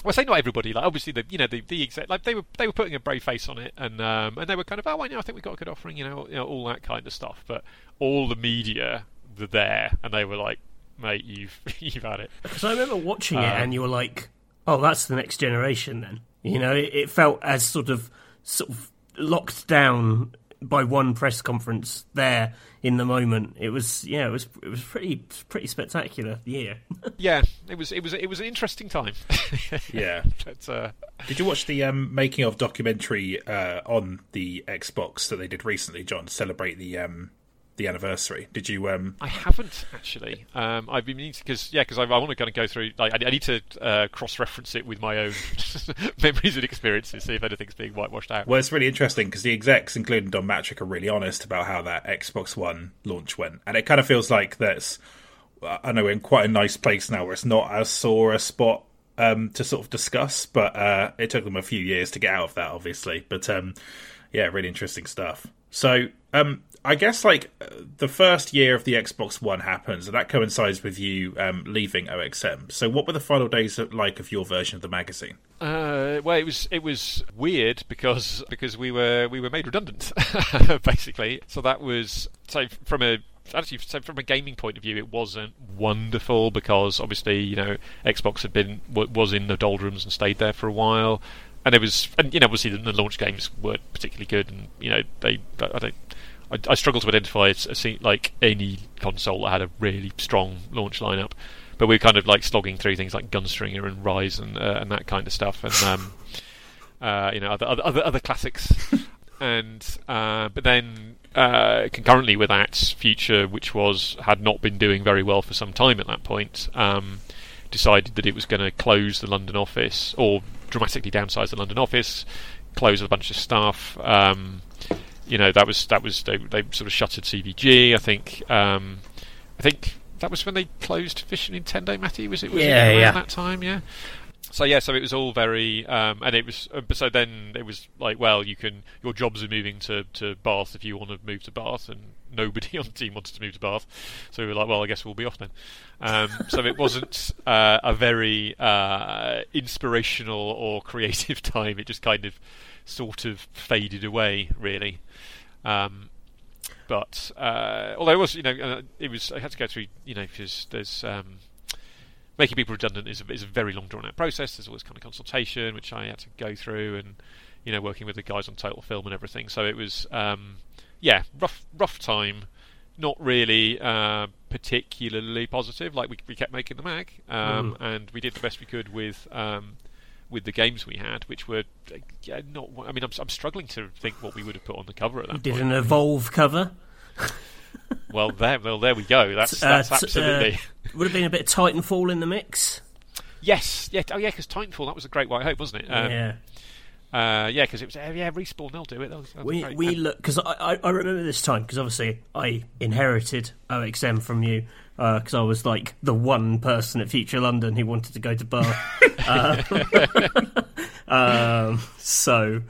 well, I say not everybody. Like obviously, the you know the the exec, like they were they were putting a brave face on it, and um, and they were kind of oh I know I think we got a good offering, you know, you know all that kind of stuff. But all the media were there, and they were like, "Mate, you've you've had it." Because I remember watching it, um, and you were like, "Oh, that's the next generation." Then you know, it, it felt as sort of sort of locked down by one press conference there in the moment. It was yeah, it was it was pretty pretty spectacular year. yeah, it was it was it was an interesting time. yeah. But, uh... Did you watch the um, making of documentary uh, on the Xbox that they did recently, John, to celebrate the um, the anniversary. Did you? Um... I haven't actually. Um, I've been meaning because yeah, because I, I, want to kind of go through. Like, I, I need to uh, cross-reference it with my own memories and experiences, see if anything's being whitewashed out. Well, it's really interesting because the execs, including Don Mattrick, are really honest about how that Xbox One launch went, and it kind of feels like that's. I know we're in quite a nice place now where it's not as sore a spot um, to sort of discuss, but uh, it took them a few years to get out of that, obviously. But um, yeah, really interesting stuff. So um, I guess like the first year of the Xbox One happens, and that coincides with you um, leaving OXM. So, what were the final days like of your version of the magazine? Uh, well, it was it was weird because because we were we were made redundant, basically. So that was so from a actually from a gaming point of view, it wasn't wonderful because obviously you know Xbox had been was in the doldrums and stayed there for a while. And it was, and you know, obviously the launch games weren't particularly good, and you know they, I don't, I, I struggle to identify a, like any console that had a really strong launch lineup. But we are kind of like slogging through things like Gunstringer and Rise and uh, and that kind of stuff, and um, uh, you know other other other classics. and uh, but then uh, concurrently with that, Future, which was had not been doing very well for some time at that point, um, decided that it was going to close the London office or dramatically downsize the London office, close a bunch of staff. Um, you know that was that was they, they sort of shuttered CVG. I think um, I think that was when they closed and Nintendo. Matty was it? Was yeah, it yeah. That time, yeah. So yeah, so it was all very, um, and it was. Uh, so then it was like, well, you can. Your jobs are moving to, to Bath if you want to move to Bath, and nobody on the team wanted to move to Bath. So we were like, well, I guess we'll be off then. Um, so it wasn't uh, a very uh, inspirational or creative time. It just kind of sort of faded away, really. Um, but uh, although it was, you know, uh, it was I had to go through, you know, because there's um, making people redundant is a, is a very long drawn out process. There's always kind of consultation which I had to go through, and you know, working with the guys on Total Film and everything. So it was, um, yeah, rough rough time. Not really uh, particularly positive. Like we we kept making the mag, um, mm. and we did the best we could with um, with the games we had, which were yeah, not. I mean, I'm, I'm struggling to think what we would have put on the cover at that. did point. an evolve cover. well, there, well, there we go. That's uh, that's absolutely. Uh, would have been a bit of Titanfall in the mix. Yes, yeah, oh yeah, because Titanfall that was a great White Hope, wasn't it? Um, yeah. Uh, yeah, because it was uh, yeah respawn. They'll do it. They'll, they'll we we look because I, I remember this time because obviously I inherited OXM from you because uh, I was like the one person at Future London who wanted to go to Bath. uh, um, so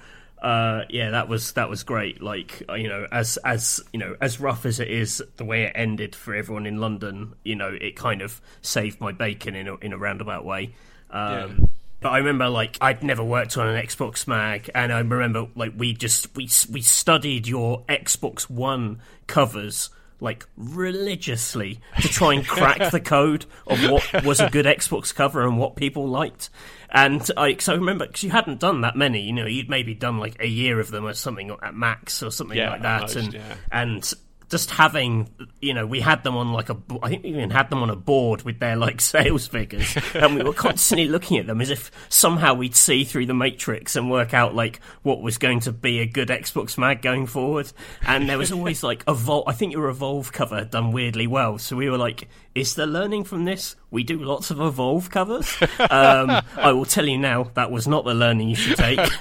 uh, yeah, that was that was great. Like uh, you know, as as you know, as rough as it is, the way it ended for everyone in London, you know, it kind of saved my bacon in a in a roundabout way. Um, Yeah. But I remember, like, I'd never worked on an Xbox mag, and I remember, like, we just we we studied your Xbox One covers like religiously to try and crack the code of what was a good Xbox cover and what people liked. And I, cause I remember because you hadn't done that many, you know, you'd maybe done like a year of them or something at max or something Yeah, like that, most, and yeah. and just having, you know, we had them on like a, I think we even had them on a board with their like sales figures, and we were constantly looking at them as if somehow we'd see through the matrix and work out like what was going to be a good Xbox mag going forward. And there was always like Evolve. I think your Evolve cover done weirdly well, so we were like, is there learning from this? We do lots of Evolve covers. Um, I will tell you now, that was not the learning you should take.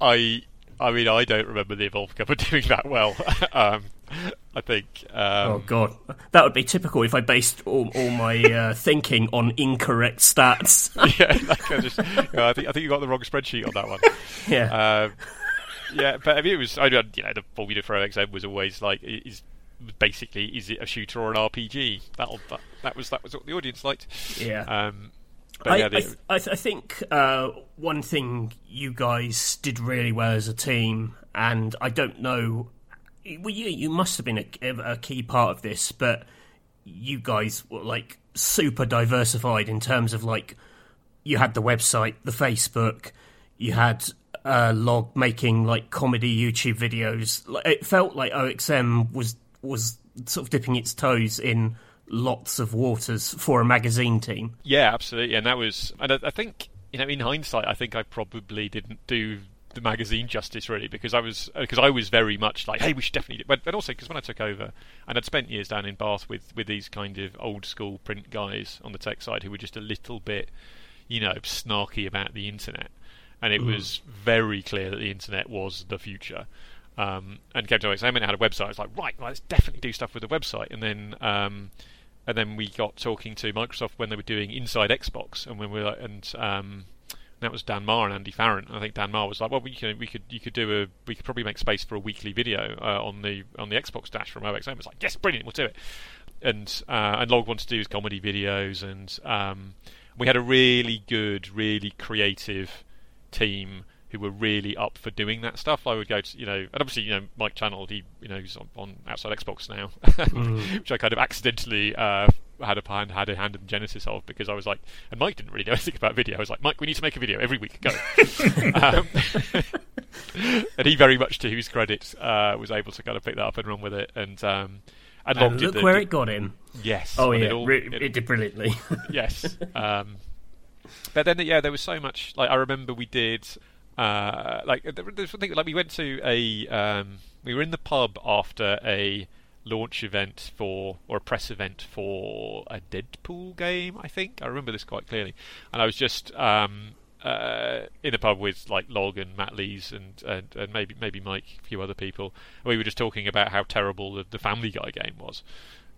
I I mean I don't remember the Evolve cover doing that well. um, I think um, Oh god, that would be typical if I based all, all my uh, thinking on incorrect stats. yeah, like I, just, yeah, I think I think you got the wrong spreadsheet on that one. yeah, Um, yeah, but I mean, it was. I don't. You know, the formula for OXM was always like is basically is it a shooter or an RPG? That'll, that that was that was what the audience liked. yeah. Um, I, yeah, I, the, th- I, th- I think uh, one thing you guys did really well as a team, and I don't know, well, you, you must have been a, a key part of this, but you guys were like super diversified in terms of like you had the website, the Facebook, you had uh, log making like comedy YouTube videos. It felt like OXM was was sort of dipping its toes in lots of waters for a magazine team. yeah, absolutely, and that was. And I, I think you know, in hindsight, I think I probably didn't do the magazine justice really because I was because I was very much like, hey, we should definitely. Do, but, but also because when I took over and I'd spent years down in Bath with with these kind of old school print guys on the tech side who were just a little bit, you know, snarky about the internet, and it was very clear that the internet was the future. Um, and came to and it had a website. I was like, right, well, let's definitely do stuff with the website. And then, um, and then we got talking to Microsoft when they were doing Inside Xbox, and when we were, like, and um, that was Dan Maher and Andy Farrant. I think Dan Maher was like, well, we can, we could, you could do a, we could probably make space for a weekly video uh, on the on the Xbox dash from OXM. It was like, yes, brilliant, we'll do it. And uh, and Log wanted to do his comedy videos, and um, we had a really good, really creative team who were really up for doing that stuff. I would go to, you know, and obviously, you know, Mike Channell, he, you know, he's on, on outside Xbox now, which I kind of accidentally uh, had a hand had a hand in Genesis of because I was like, and Mike didn't really know anything about video. I was like, Mike, we need to make a video every week. Go. um, and he very much, to his credit, uh, was able to kind of pick that up and run with it. And um, and, And look the- where it got him. Yes. Oh yeah, it all- it- it did brilliantly. yes. Um, but then, yeah, there was so much. Like I remember, we did. Uh, like there, there's something like we went to a. Um, we were in the pub after a launch event for or a press event for a Deadpool game. I think I remember this quite clearly, and I was just. Um, uh, in the pub with like Log and Matt Lees and, and, and maybe maybe Mike, a few other people. And we were just talking about how terrible the, the Family Guy game was,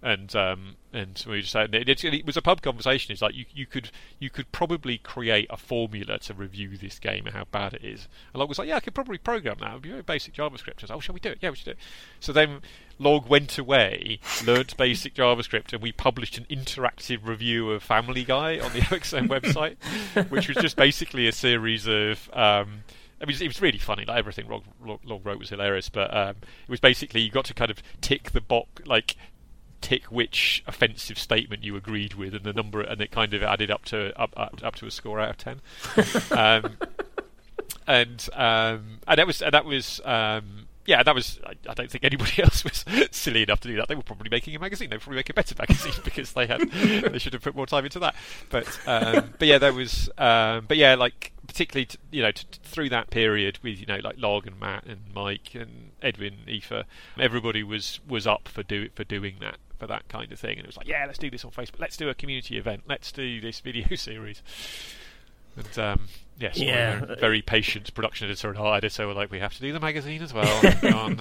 and um, and we just saying it, it, was a pub conversation. It's like you, you could you could probably create a formula to review this game and how bad it is. And Log was like, yeah, I could probably program that. It'd be very basic JavaScript. I was like, oh, shall we do it? Yeah, we should do it. So then Log went away, learnt basic JavaScript, and we published an interactive review of Family Guy on the OXM website, which was just basically a series of. Um, I mean, it was really funny. Like everything Log, Log wrote was hilarious, but um, it was basically you got to kind of tick the box, like tick which offensive statement you agreed with, and the number, and it kind of added up to up up, up to a score out of ten. um, and um, and that was and that was um, yeah, that was. I, I don't think anybody else was silly enough to do that. They were probably making a magazine. They were probably making a better magazine because they had they should have put more time into that. But um, but yeah, there was. Um, but yeah, like particularly t- you know t- t- through that period with you know like Log and Matt and Mike and Edwin, Aoife, everybody was was up for do for doing that for that kind of thing. And it was like, yeah, let's do this on Facebook. Let's do a community event. Let's do this video series. And um, yes, Yeah. very patient production editor and art editor were like, we have to do the magazine as well.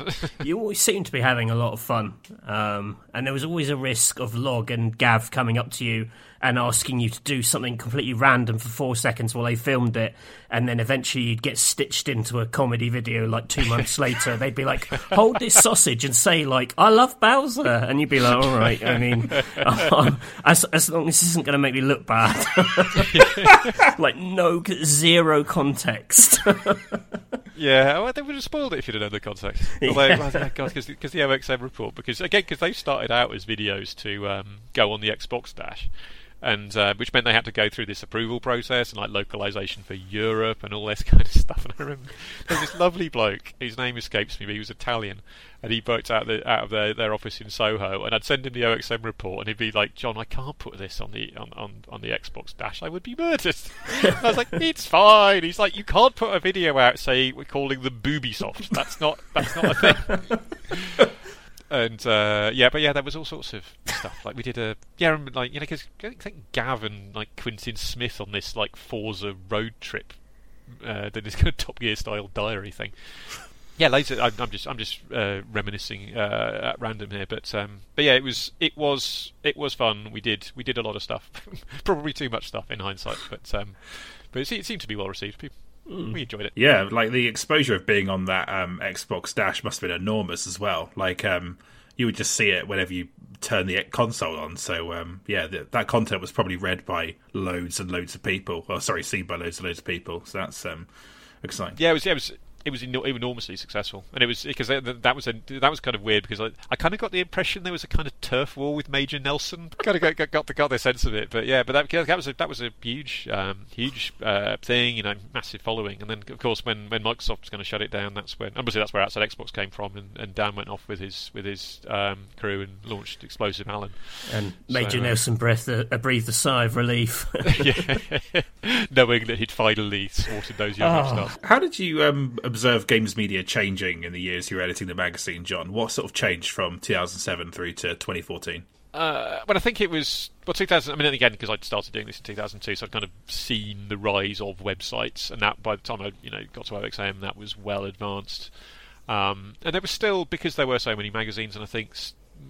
You always seem to be having a lot of fun. Um, and there was always a risk of Log and Gav coming up to you and asking you to do something completely random for four seconds while they filmed it. And then eventually you'd get stitched into a comedy video like two months later. They'd be like, hold this sausage and say, like, I love Bowser. And you'd be like, all right, I mean, as, as long as this isn't going to make me look bad. like, no, zero context. Yeah, well, they would have spoiled it if you'd have known the context. Although, yeah, God, because the OXM report, because again, because they started out as videos to um, go on the Xbox Dash, and uh, which meant they had to go through this approval process and like localization for Europe and all this kind of stuff. And I remember there was this lovely bloke his name escapes me, but he was Italian, and he worked out the, out of their, their office in Soho. And I'd send him the OXM report, and he'd be like, "John, I can't put this on the on, on, on the Xbox Dash. I would be murdered." I was like, "It's fine." He's like, "You can't put a video out, say we're calling them Boobysoft. That's not that's not a thing." and uh, yeah, but yeah, there was all sorts of stuff. Like we did a yeah, remember, like you know, because I think Gavin like Quintin Smith on this like Forza road trip, uh, did this kind of Top Gear style diary thing. Yeah, later I'm, I'm just I'm just uh, reminiscing uh, at random here, but um, but yeah, it was it was it was fun. We did we did a lot of stuff, probably too much stuff in hindsight, but um, but it, it seemed to be well received. People, we enjoyed it. Yeah, like the exposure of being on that um, Xbox Dash must have been enormous as well. Like um, you would just see it whenever you turn the console on. So um, yeah, th- that content was probably read by loads and loads of people. Or sorry, seen by loads and loads of people. So that's um, exciting. Yeah, it was. Yeah, it was. It was eno- enormously successful, and it was because that, that was a, that was kind of weird because I, I kind of got the impression there was a kind of turf war with Major Nelson. kind of got, got, got the got the sense of it, but yeah, but that, that was a, that was a huge um, huge uh, thing, you know, massive following. And then of course when, when Microsoft was going to shut it down, that's when obviously that's where Outside Xbox came from, and, and Dan went off with his with his um, crew and launched Explosive Alan. And Major So, uh, Nelson breathed a, uh, breathed a sigh of relief. yeah, knowing that he'd finally sorted those young Oh. upstarts. How did you um, observe games media changing in the years you were editing the magazine, John? What sort of changed from 2007 through to 2014? Uh, but I think it was well 2000. I mean, again, because I'd started doing this in 2002, so I'd kind of seen the rise of websites, and that by the time I you know got to OXM, that was well advanced. Um, and there was still because there were so many magazines, and I think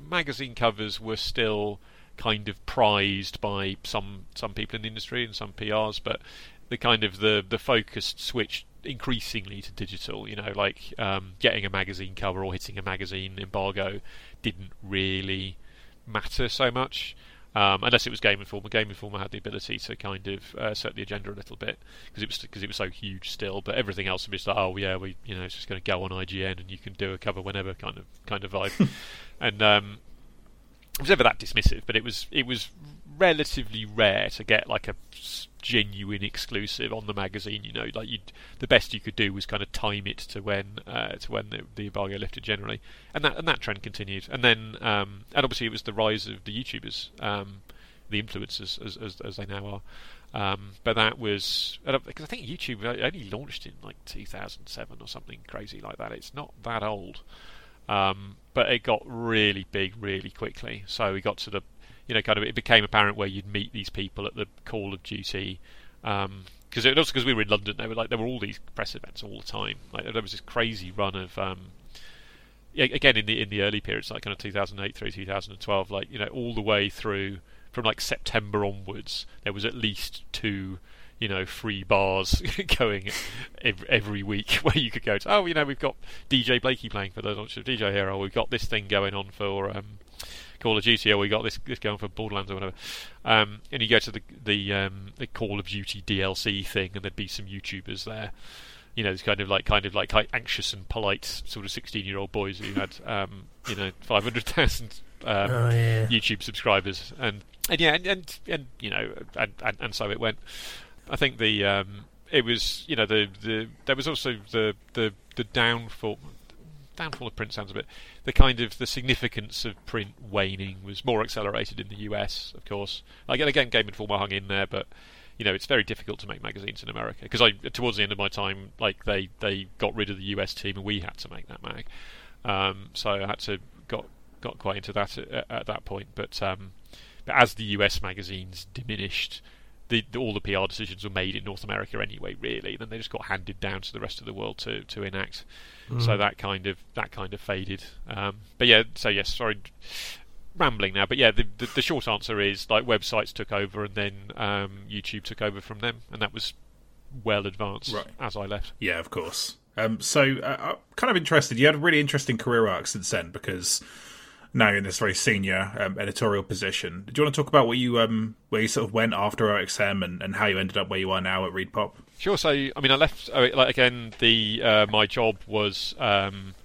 magazine covers were still kind of prized by some some people in the industry and some PRs, but the kind of the the focus switched increasingly to digital. You know, like um, getting a magazine cover or hitting a magazine embargo didn't really matter so much. Um, unless it was Game Informer, Game Informer had the ability to kind of uh, set the agenda a little bit because it was because it was so huge still. But everything else was just like, oh yeah, we you know it's just going to go on IGN and you can do a cover whenever kind of kind of vibe. and um, it was never that dismissive, but it was it was relatively rare to get like a genuine exclusive on the magazine. You know, like you the best you could do was kind of time it to when uh, to when the, the embargo lifted generally, and that and that trend continued. And then um, and obviously it was the rise of the YouTubers, um, the influencers as, as as they now are. Um, but that was because I think YouTube only launched in like 2007 or something crazy like that. It's not that old. Um, but it got really big really quickly. So we got to the, you know, kind of it became apparent where you'd meet these people at the Call of Duty. Because it also because we were in London, there were like there were all these press events all the time. Like there was this crazy run of, um, again in the in the early periods, like kind of 2008 through 2012, like you know all the way through from like September onwards, there was at least two you know, free bars going every, every week where you could go to, oh, you know, we've got DJ Blakey playing for the launch of DJ Hero, we've got this thing going on for um, Call of Duty, or we got this this going for Borderlands or whatever. Um, and you go to the the, um, the Call of Duty DLC thing, and there'd be some YouTubers there. You know, it's kind of like kind of like anxious and polite sort of sixteen year old boys who had um, you know five hundred thousand um, Oh, yeah. YouTube subscribers, and and yeah, and and, and you know, and, and and so it went. I think the um, it was you know the, the there was also the the the downfall downfall of print sounds a bit the kind of the significance of print waning was more accelerated in the US of course. And again Game Informer hung in there but you know it's very difficult to make magazines in America because I towards the end of my time like they they got rid of the US team and we had to make that mag. Um, so I had to got got quite into that at, at that point. But um, but as the US magazines diminished the, the, all the PR decisions were made in North America anyway. Really, then they just got handed down to the rest of the world to to enact. Mm. So that kind of that kind of faded. Um, but yeah, so yes, sorry, rambling now. But yeah, the, the, the short answer is like websites took over, and then um, YouTube took over from them, and that was well advanced right. as I left. Yeah, of course. Um, so uh, I'm kind of interested. You had a really interesting career arc since then because now in this very senior um, editorial position. Do you want to talk about where you um, where you sort of went after OXM and, and how you ended up where you are now at ReedPop? Sure. So I mean, I left. Like again, the uh, my job was. Um,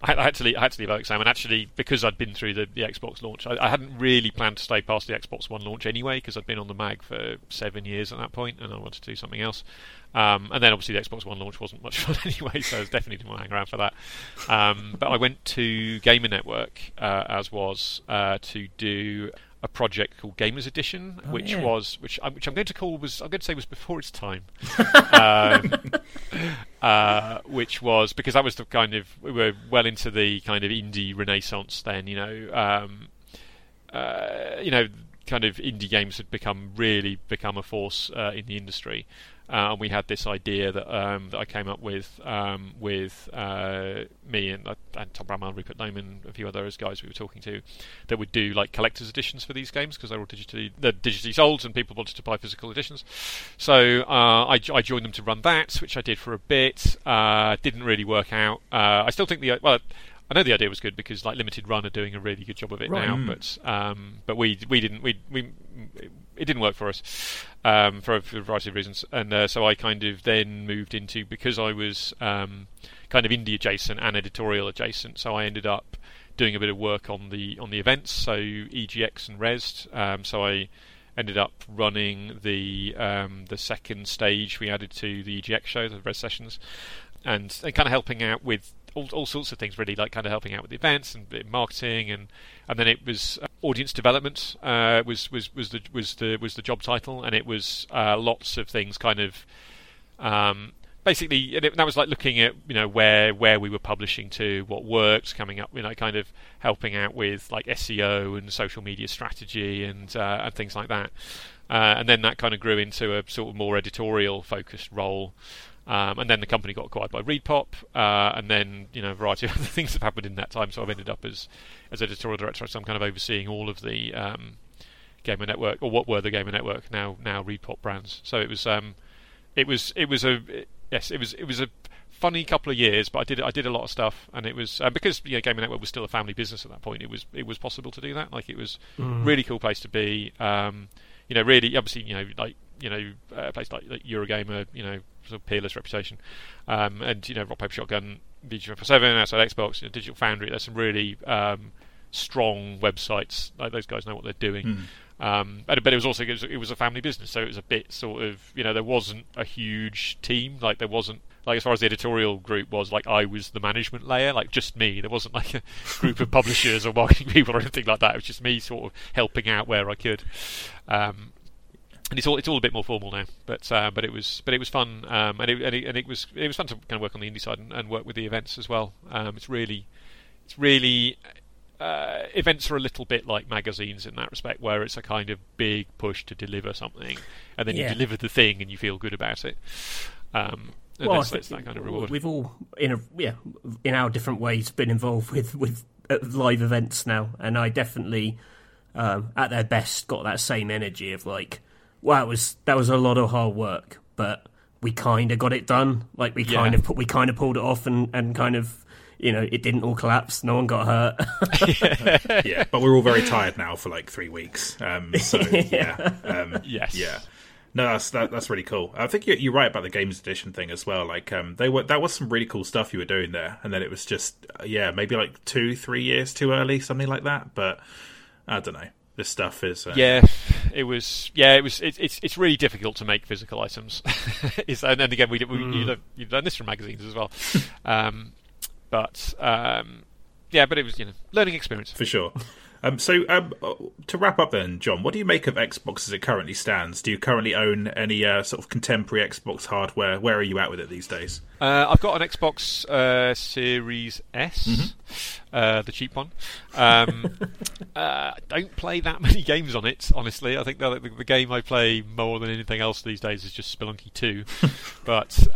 I had, to leave, I had to leave OXM, and actually, because I'd been through the, the Xbox launch, I, I, hadn't really planned to stay past the Xbox One launch anyway, because I'd been on the mag for seven years at that point, and I wanted to do something else. Um, and then obviously the Xbox One launch wasn't much fun anyway, so I was definitely didn't want to hang around for that. Um, but I went to Gamer Network, uh, as was, uh, to do a project called Gamers Edition, oh, which yeah. was which I'm, which I'm going to call was I'm going to say was before its time, um, uh, which was because that was the kind of we were well into the kind of indie renaissance then. You know, um, uh, you know, kind of indie games had become really become a force uh, in the industry. Uh, and we had this idea that um, that I came up with um, with uh, me and, uh, and Tom Bramwell, Rupert Loman, a few other guys we were talking to, that would do like collector's editions for these games because they're all digitally they're digitally sold and people wanted to buy physical editions. So uh, I, I, joined them to run that, which I did for a bit. Uh, didn't really work out. I still think the well. I know the idea was good because like Limited Run are doing a really good job of it right. now, mm. but um, but we we didn't we we it didn't work for us um, for, a, for, a, variety of reasons, and uh, so I kind of then moved into because I was um, kind of indie adjacent and editorial adjacent, so I ended up doing a bit of work on the on the events, so EGX and Rezzed. Um, so I ended up running the um, the second stage we added to the EGX show, the Res sessions, and, and kind of helping out with all, all sorts of things really, like kind of helping out with the events and marketing, and and then it was uh, audience development uh, was was was the was the was the job title, and it was uh, lots of things kind of. Um, basically, it, that was like looking at you know where where we were publishing to, what worked, coming up, you know, kind of helping out with like SEO and social media strategy and uh, and things like that. Uh, and then that kind of grew into a sort of more editorial focused role. Um, and then the company got acquired by ReedPop, uh, and then you know a variety of other things have happened in that time. So I've ended up as as editorial director, so I'm kind of overseeing all of the um, Gamer Network, or what were the Gamer Network now now ReedPop brands. So it was um, it was it was a yes it was it was a funny couple of years, but I did I did a lot of stuff, and it was uh, because you know, Gamer Network was still a family business at that point. It was it was possible to do that. Like it was mm. really cool place to be. Um, you know, really obviously you know like you know a place like, like Eurogamer, you know sort of peerless reputation. Um, and you know, Rock Paper Shotgun, VG Seven, Outside Xbox, you know, Digital Foundry. There's some really um, strong websites. Like those guys know what they're doing. Mm. Um, but, but, it was also it was, it was, a family business, so it was a bit sort of you know there wasn't a huge team. Like there wasn't like as far as the editorial group was, like I was the management layer, like just me. There wasn't like a group of publishers or marketing people or anything like that. It was just me sort of helping out where I could. Um, and it's all it's all a bit more formal now, but uh, but it was but it was fun, um, and, it, and, it, and it was it was fun to kind of work on the indie side and, and work with the events as well. Um, it's really it's really uh, events are a little bit like magazines in that respect, where it's a kind of big push to deliver something, and then yeah. you deliver the thing and you feel good about it. Um, well, that's, that's that kind of reward. We've all, in a yeah, in our different ways, been involved with with uh, live events now, and I definitely, um, at their best, got that same energy of like wow, it was that was a lot of hard work, but we kind of got it done. Like we kind of put, we kind of pulled it off, and and kind of you know it didn't all collapse. No one got hurt. yeah, but we're all very tired now for like three weeks. Um, so yeah, um, yes, yeah. No, that's that, that's really cool. I think you're, you're, right about the games edition thing as well. Like, um, they were that was some really cool stuff you were doing there, and then it was just yeah, maybe like two, three years too early, something like that. But I don't know this stuff is. Uh... Yeah, it was. Yeah, it was. It, it's it's really difficult to make physical items. and then again, we, we mm. you've, you've done this from magazines as well. um, but um, yeah, but it was you know learning experience for sure. Um, so um, to wrap up, then, John, what do you make of Xbox as it currently stands? Do you currently own any uh, sort of contemporary Xbox hardware? Where are you at with it these days? Uh, I've got an Xbox uh, Series S, Mm-hmm. uh, the cheap one. Um, uh, I don't play that many games on it, honestly. I think the, the, the game I play more than anything else these days is just Spelunky 2. but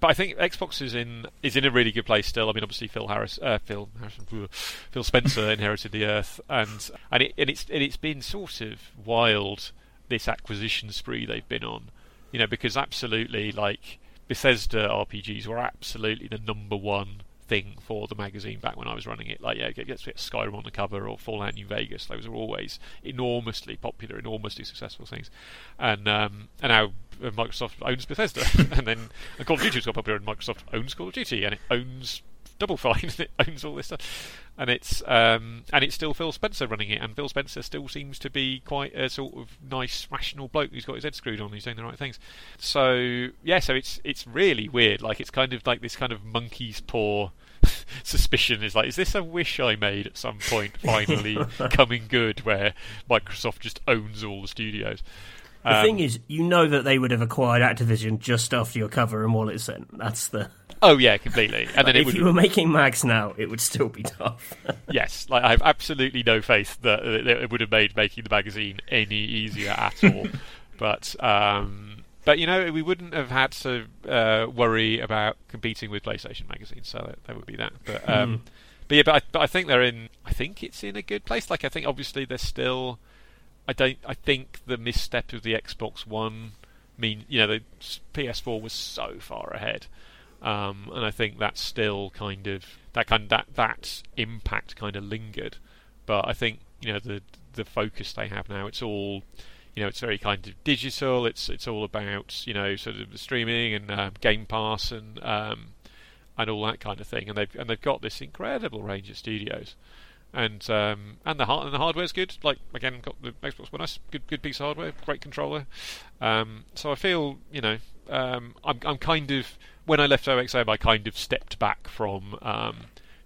but I think Xbox is in is in a really good place still. I mean, obviously Phil Harris, uh, Phil Harrison, Phil Spencer inherited the Earth, and and, it, and it's and it's been sort of wild this acquisition spree they've been on, you know, because absolutely like Bethesda RPGs were absolutely the number one thing for the magazine back when I was running it. Like, yeah, get, get Skyrim on the cover or Fallout New Vegas. Those were always enormously popular, enormously successful things. And um, and now Microsoft owns Bethesda, and then and Call of Duty's got popular, and Microsoft owns Call of Duty, and it owns Double Fine, and it owns all this stuff, and it's um, and it's still Phil Spencer running it, and Phil Spencer still seems to be quite a sort of nice, rational bloke who's got his head screwed on, he's doing the right things. So yeah, so it's it's really weird. Like it's kind of like this kind of monkey's paw suspicion is like, is this a wish I made at some point finally coming good, where Microsoft just owns all the studios? The um, thing is, you know that they would have acquired Activision just after your cover and wallet sent. That's the. Oh yeah, completely. And then if would... you were making mags now, it would still be tough. yes, like I have absolutely no faith that it would have made making the magazine any easier at all. but um, but you know, we wouldn't have had to uh, worry about competing with PlayStation magazine, so that, that would be that. But um, mm. but yeah, but I, but I think they're in. I think it's in a good place. Like I think obviously they're still I don't. I think the misstep of the Xbox One mean you know the PS4 was so far ahead, um, and I think that's still kind of that kind of, that that impact kind of lingered. But I think you know the the focus they have now. It's all you know. It's very kind of digital. It's it's all about you know sort of streaming and um, Game Pass and um, and all that kind of thing. And they've and they've got this incredible range of studios and um, and the hard and the hardware's good. Like again, got the Xbox One S, good good piece of hardware, great controller. Um, so I feel you know um, I'm I'm kind of when I left OXM, I kind of stepped back from um,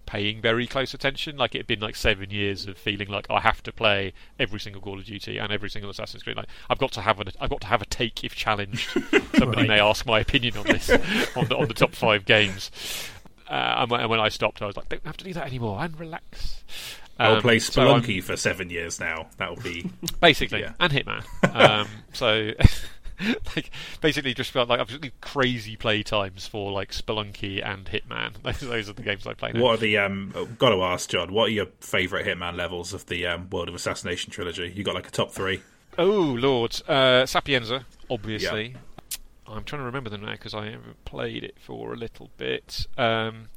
paying very close attention. Like it had been like seven years of feeling like I have to play every single Call of Duty and every single Assassin's Creed. Like I've got to have a I've got to have a take if challenged. Somebody right. may ask my opinion on this on the on the top five games. Uh, and, when, I stopped, I was like, don't have to do that anymore and relax. Um, I'll play Spelunky so for seven years now. That'll be basically yeah. and Hitman. Um, so like basically just felt like absolutely crazy play times for like Spelunky and Hitman. Those, those are the games I play now. What are the um? Got to ask John. What are your favourite Hitman levels of the um, World of Assassination trilogy? You got like a top three? Oh lord, uh, Sapienza, obviously. Yep. I'm trying to remember them now because I haven't played it for a little bit. Um,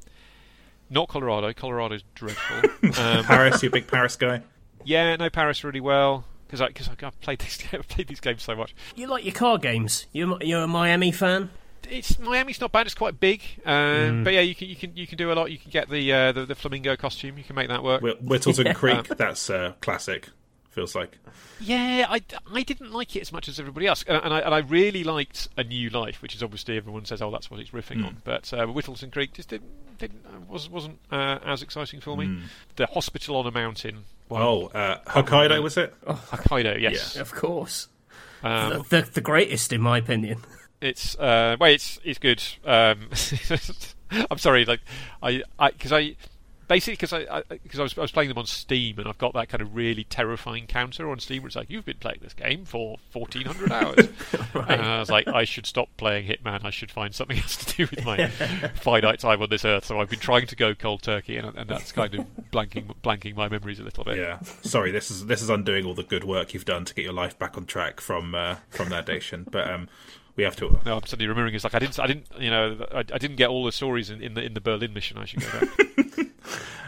not Colorado. Colorado's dreadful. Um, Paris, you a big Paris guy? Yeah, know Paris really well because I because I've played these I've played these games so much. You like your car games? You're you're a Miami fan? It's Miami's not bad. It's quite big, um, mm. but yeah, you can you can you can do a lot. You can get the uh, the, the, flamingo costume. You can make that work. Whittleton yeah. Creek, that's uh, classic feels like. Yeah, I, I didn't like it as much as everybody else, and, and I and I really liked A New Life, which is obviously everyone says, oh, that's what it's riffing mm. on. But uh, Whittleton Creek just didn't, didn't uh, was wasn't uh, as exciting for me. Mm. The Hospital on a Mountain. Well, oh, uh, Hokkaido was it? Oh, Hokkaido, yes, yeah. of course. Um, the, the, the greatest, in my opinion. It's uh, well, it's it's good. Um, I'm sorry, like I because I, I basically because I because I, I, was I was playing them on Steam and I've got that kind of really terrifying counter on Steam where it's like you've been playing this game for fourteen hundred hours. right. And I was like, I should stop playing Hitman. I should find something else to do with my finite time on this earth. So I've been trying to go cold turkey, and, and that's kind of blanking blanking my memories a little bit. Yeah, sorry. This is this is undoing all the good work you've done to get your life back on track from uh, from that addiction, but. um we have to. No, I'm suddenly remembering. It's like I didn't, I didn't, you know, I, I didn't get all the stories in, in the in the Berlin mission. I should go back.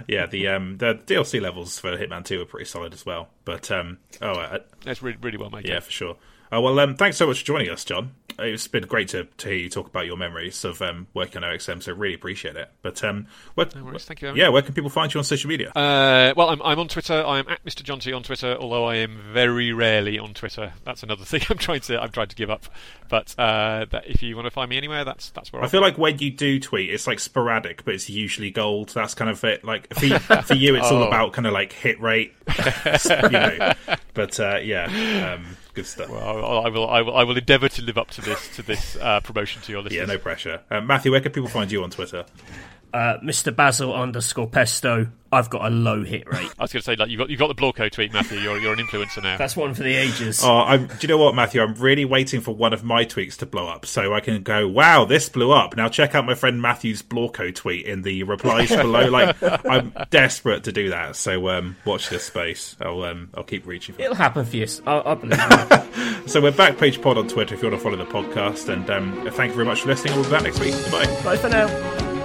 Yeah, the um the DLC levels for Hitman Two are pretty solid as well. But um oh, uh, that's really really well made. Yeah, for sure. Oh, well, um, thanks so much for joining us, John. It's been great to, to hear you talk about your memories of um, working on OXM, so really appreciate it. But um, what, No worries, thank you. yeah, where can people find you on social media? Uh, well, I'm, I'm on Twitter. I am at Mr. John T on Twitter, although I am very rarely on Twitter. That's another thing I'm trying to I'm trying to give up. But uh, that, if you want to find me anywhere, that's that's where I I'm. feel like when you do tweet, it's like sporadic, but it's usually gold. That's kind of it. Like for, for you, it's all Oh. about kind of like hit rate, you know. But uh, yeah, um, good stuff. Well, I, I will I will I will endeavour to live up to this to this uh, promotion to your listeners. Yeah, no pressure. Uh, Matthew, where can people find you on Twitter? Uh, Mr. Basil underscore Pesto. I've got a low hit rate. I was going to say like you got you got the Blorco tweet, Matthew. You're you're an influencer now. That's one for the ages. Oh, I'm, do you know what, Matthew? I'm really waiting for one of my tweets to blow up so I can go, wow, this blew up. Now check out my friend Matthew's Blorco tweet in the replies below. Like, I'm desperate to do that. So um, watch this space. I'll um, I'll keep reaching for it. It'll happen for you. I, I believe. So we're Backpage Pod on Twitter if you want to follow the podcast. And um, thank you very much for listening. We'll be back next week. Bye. Bye for now.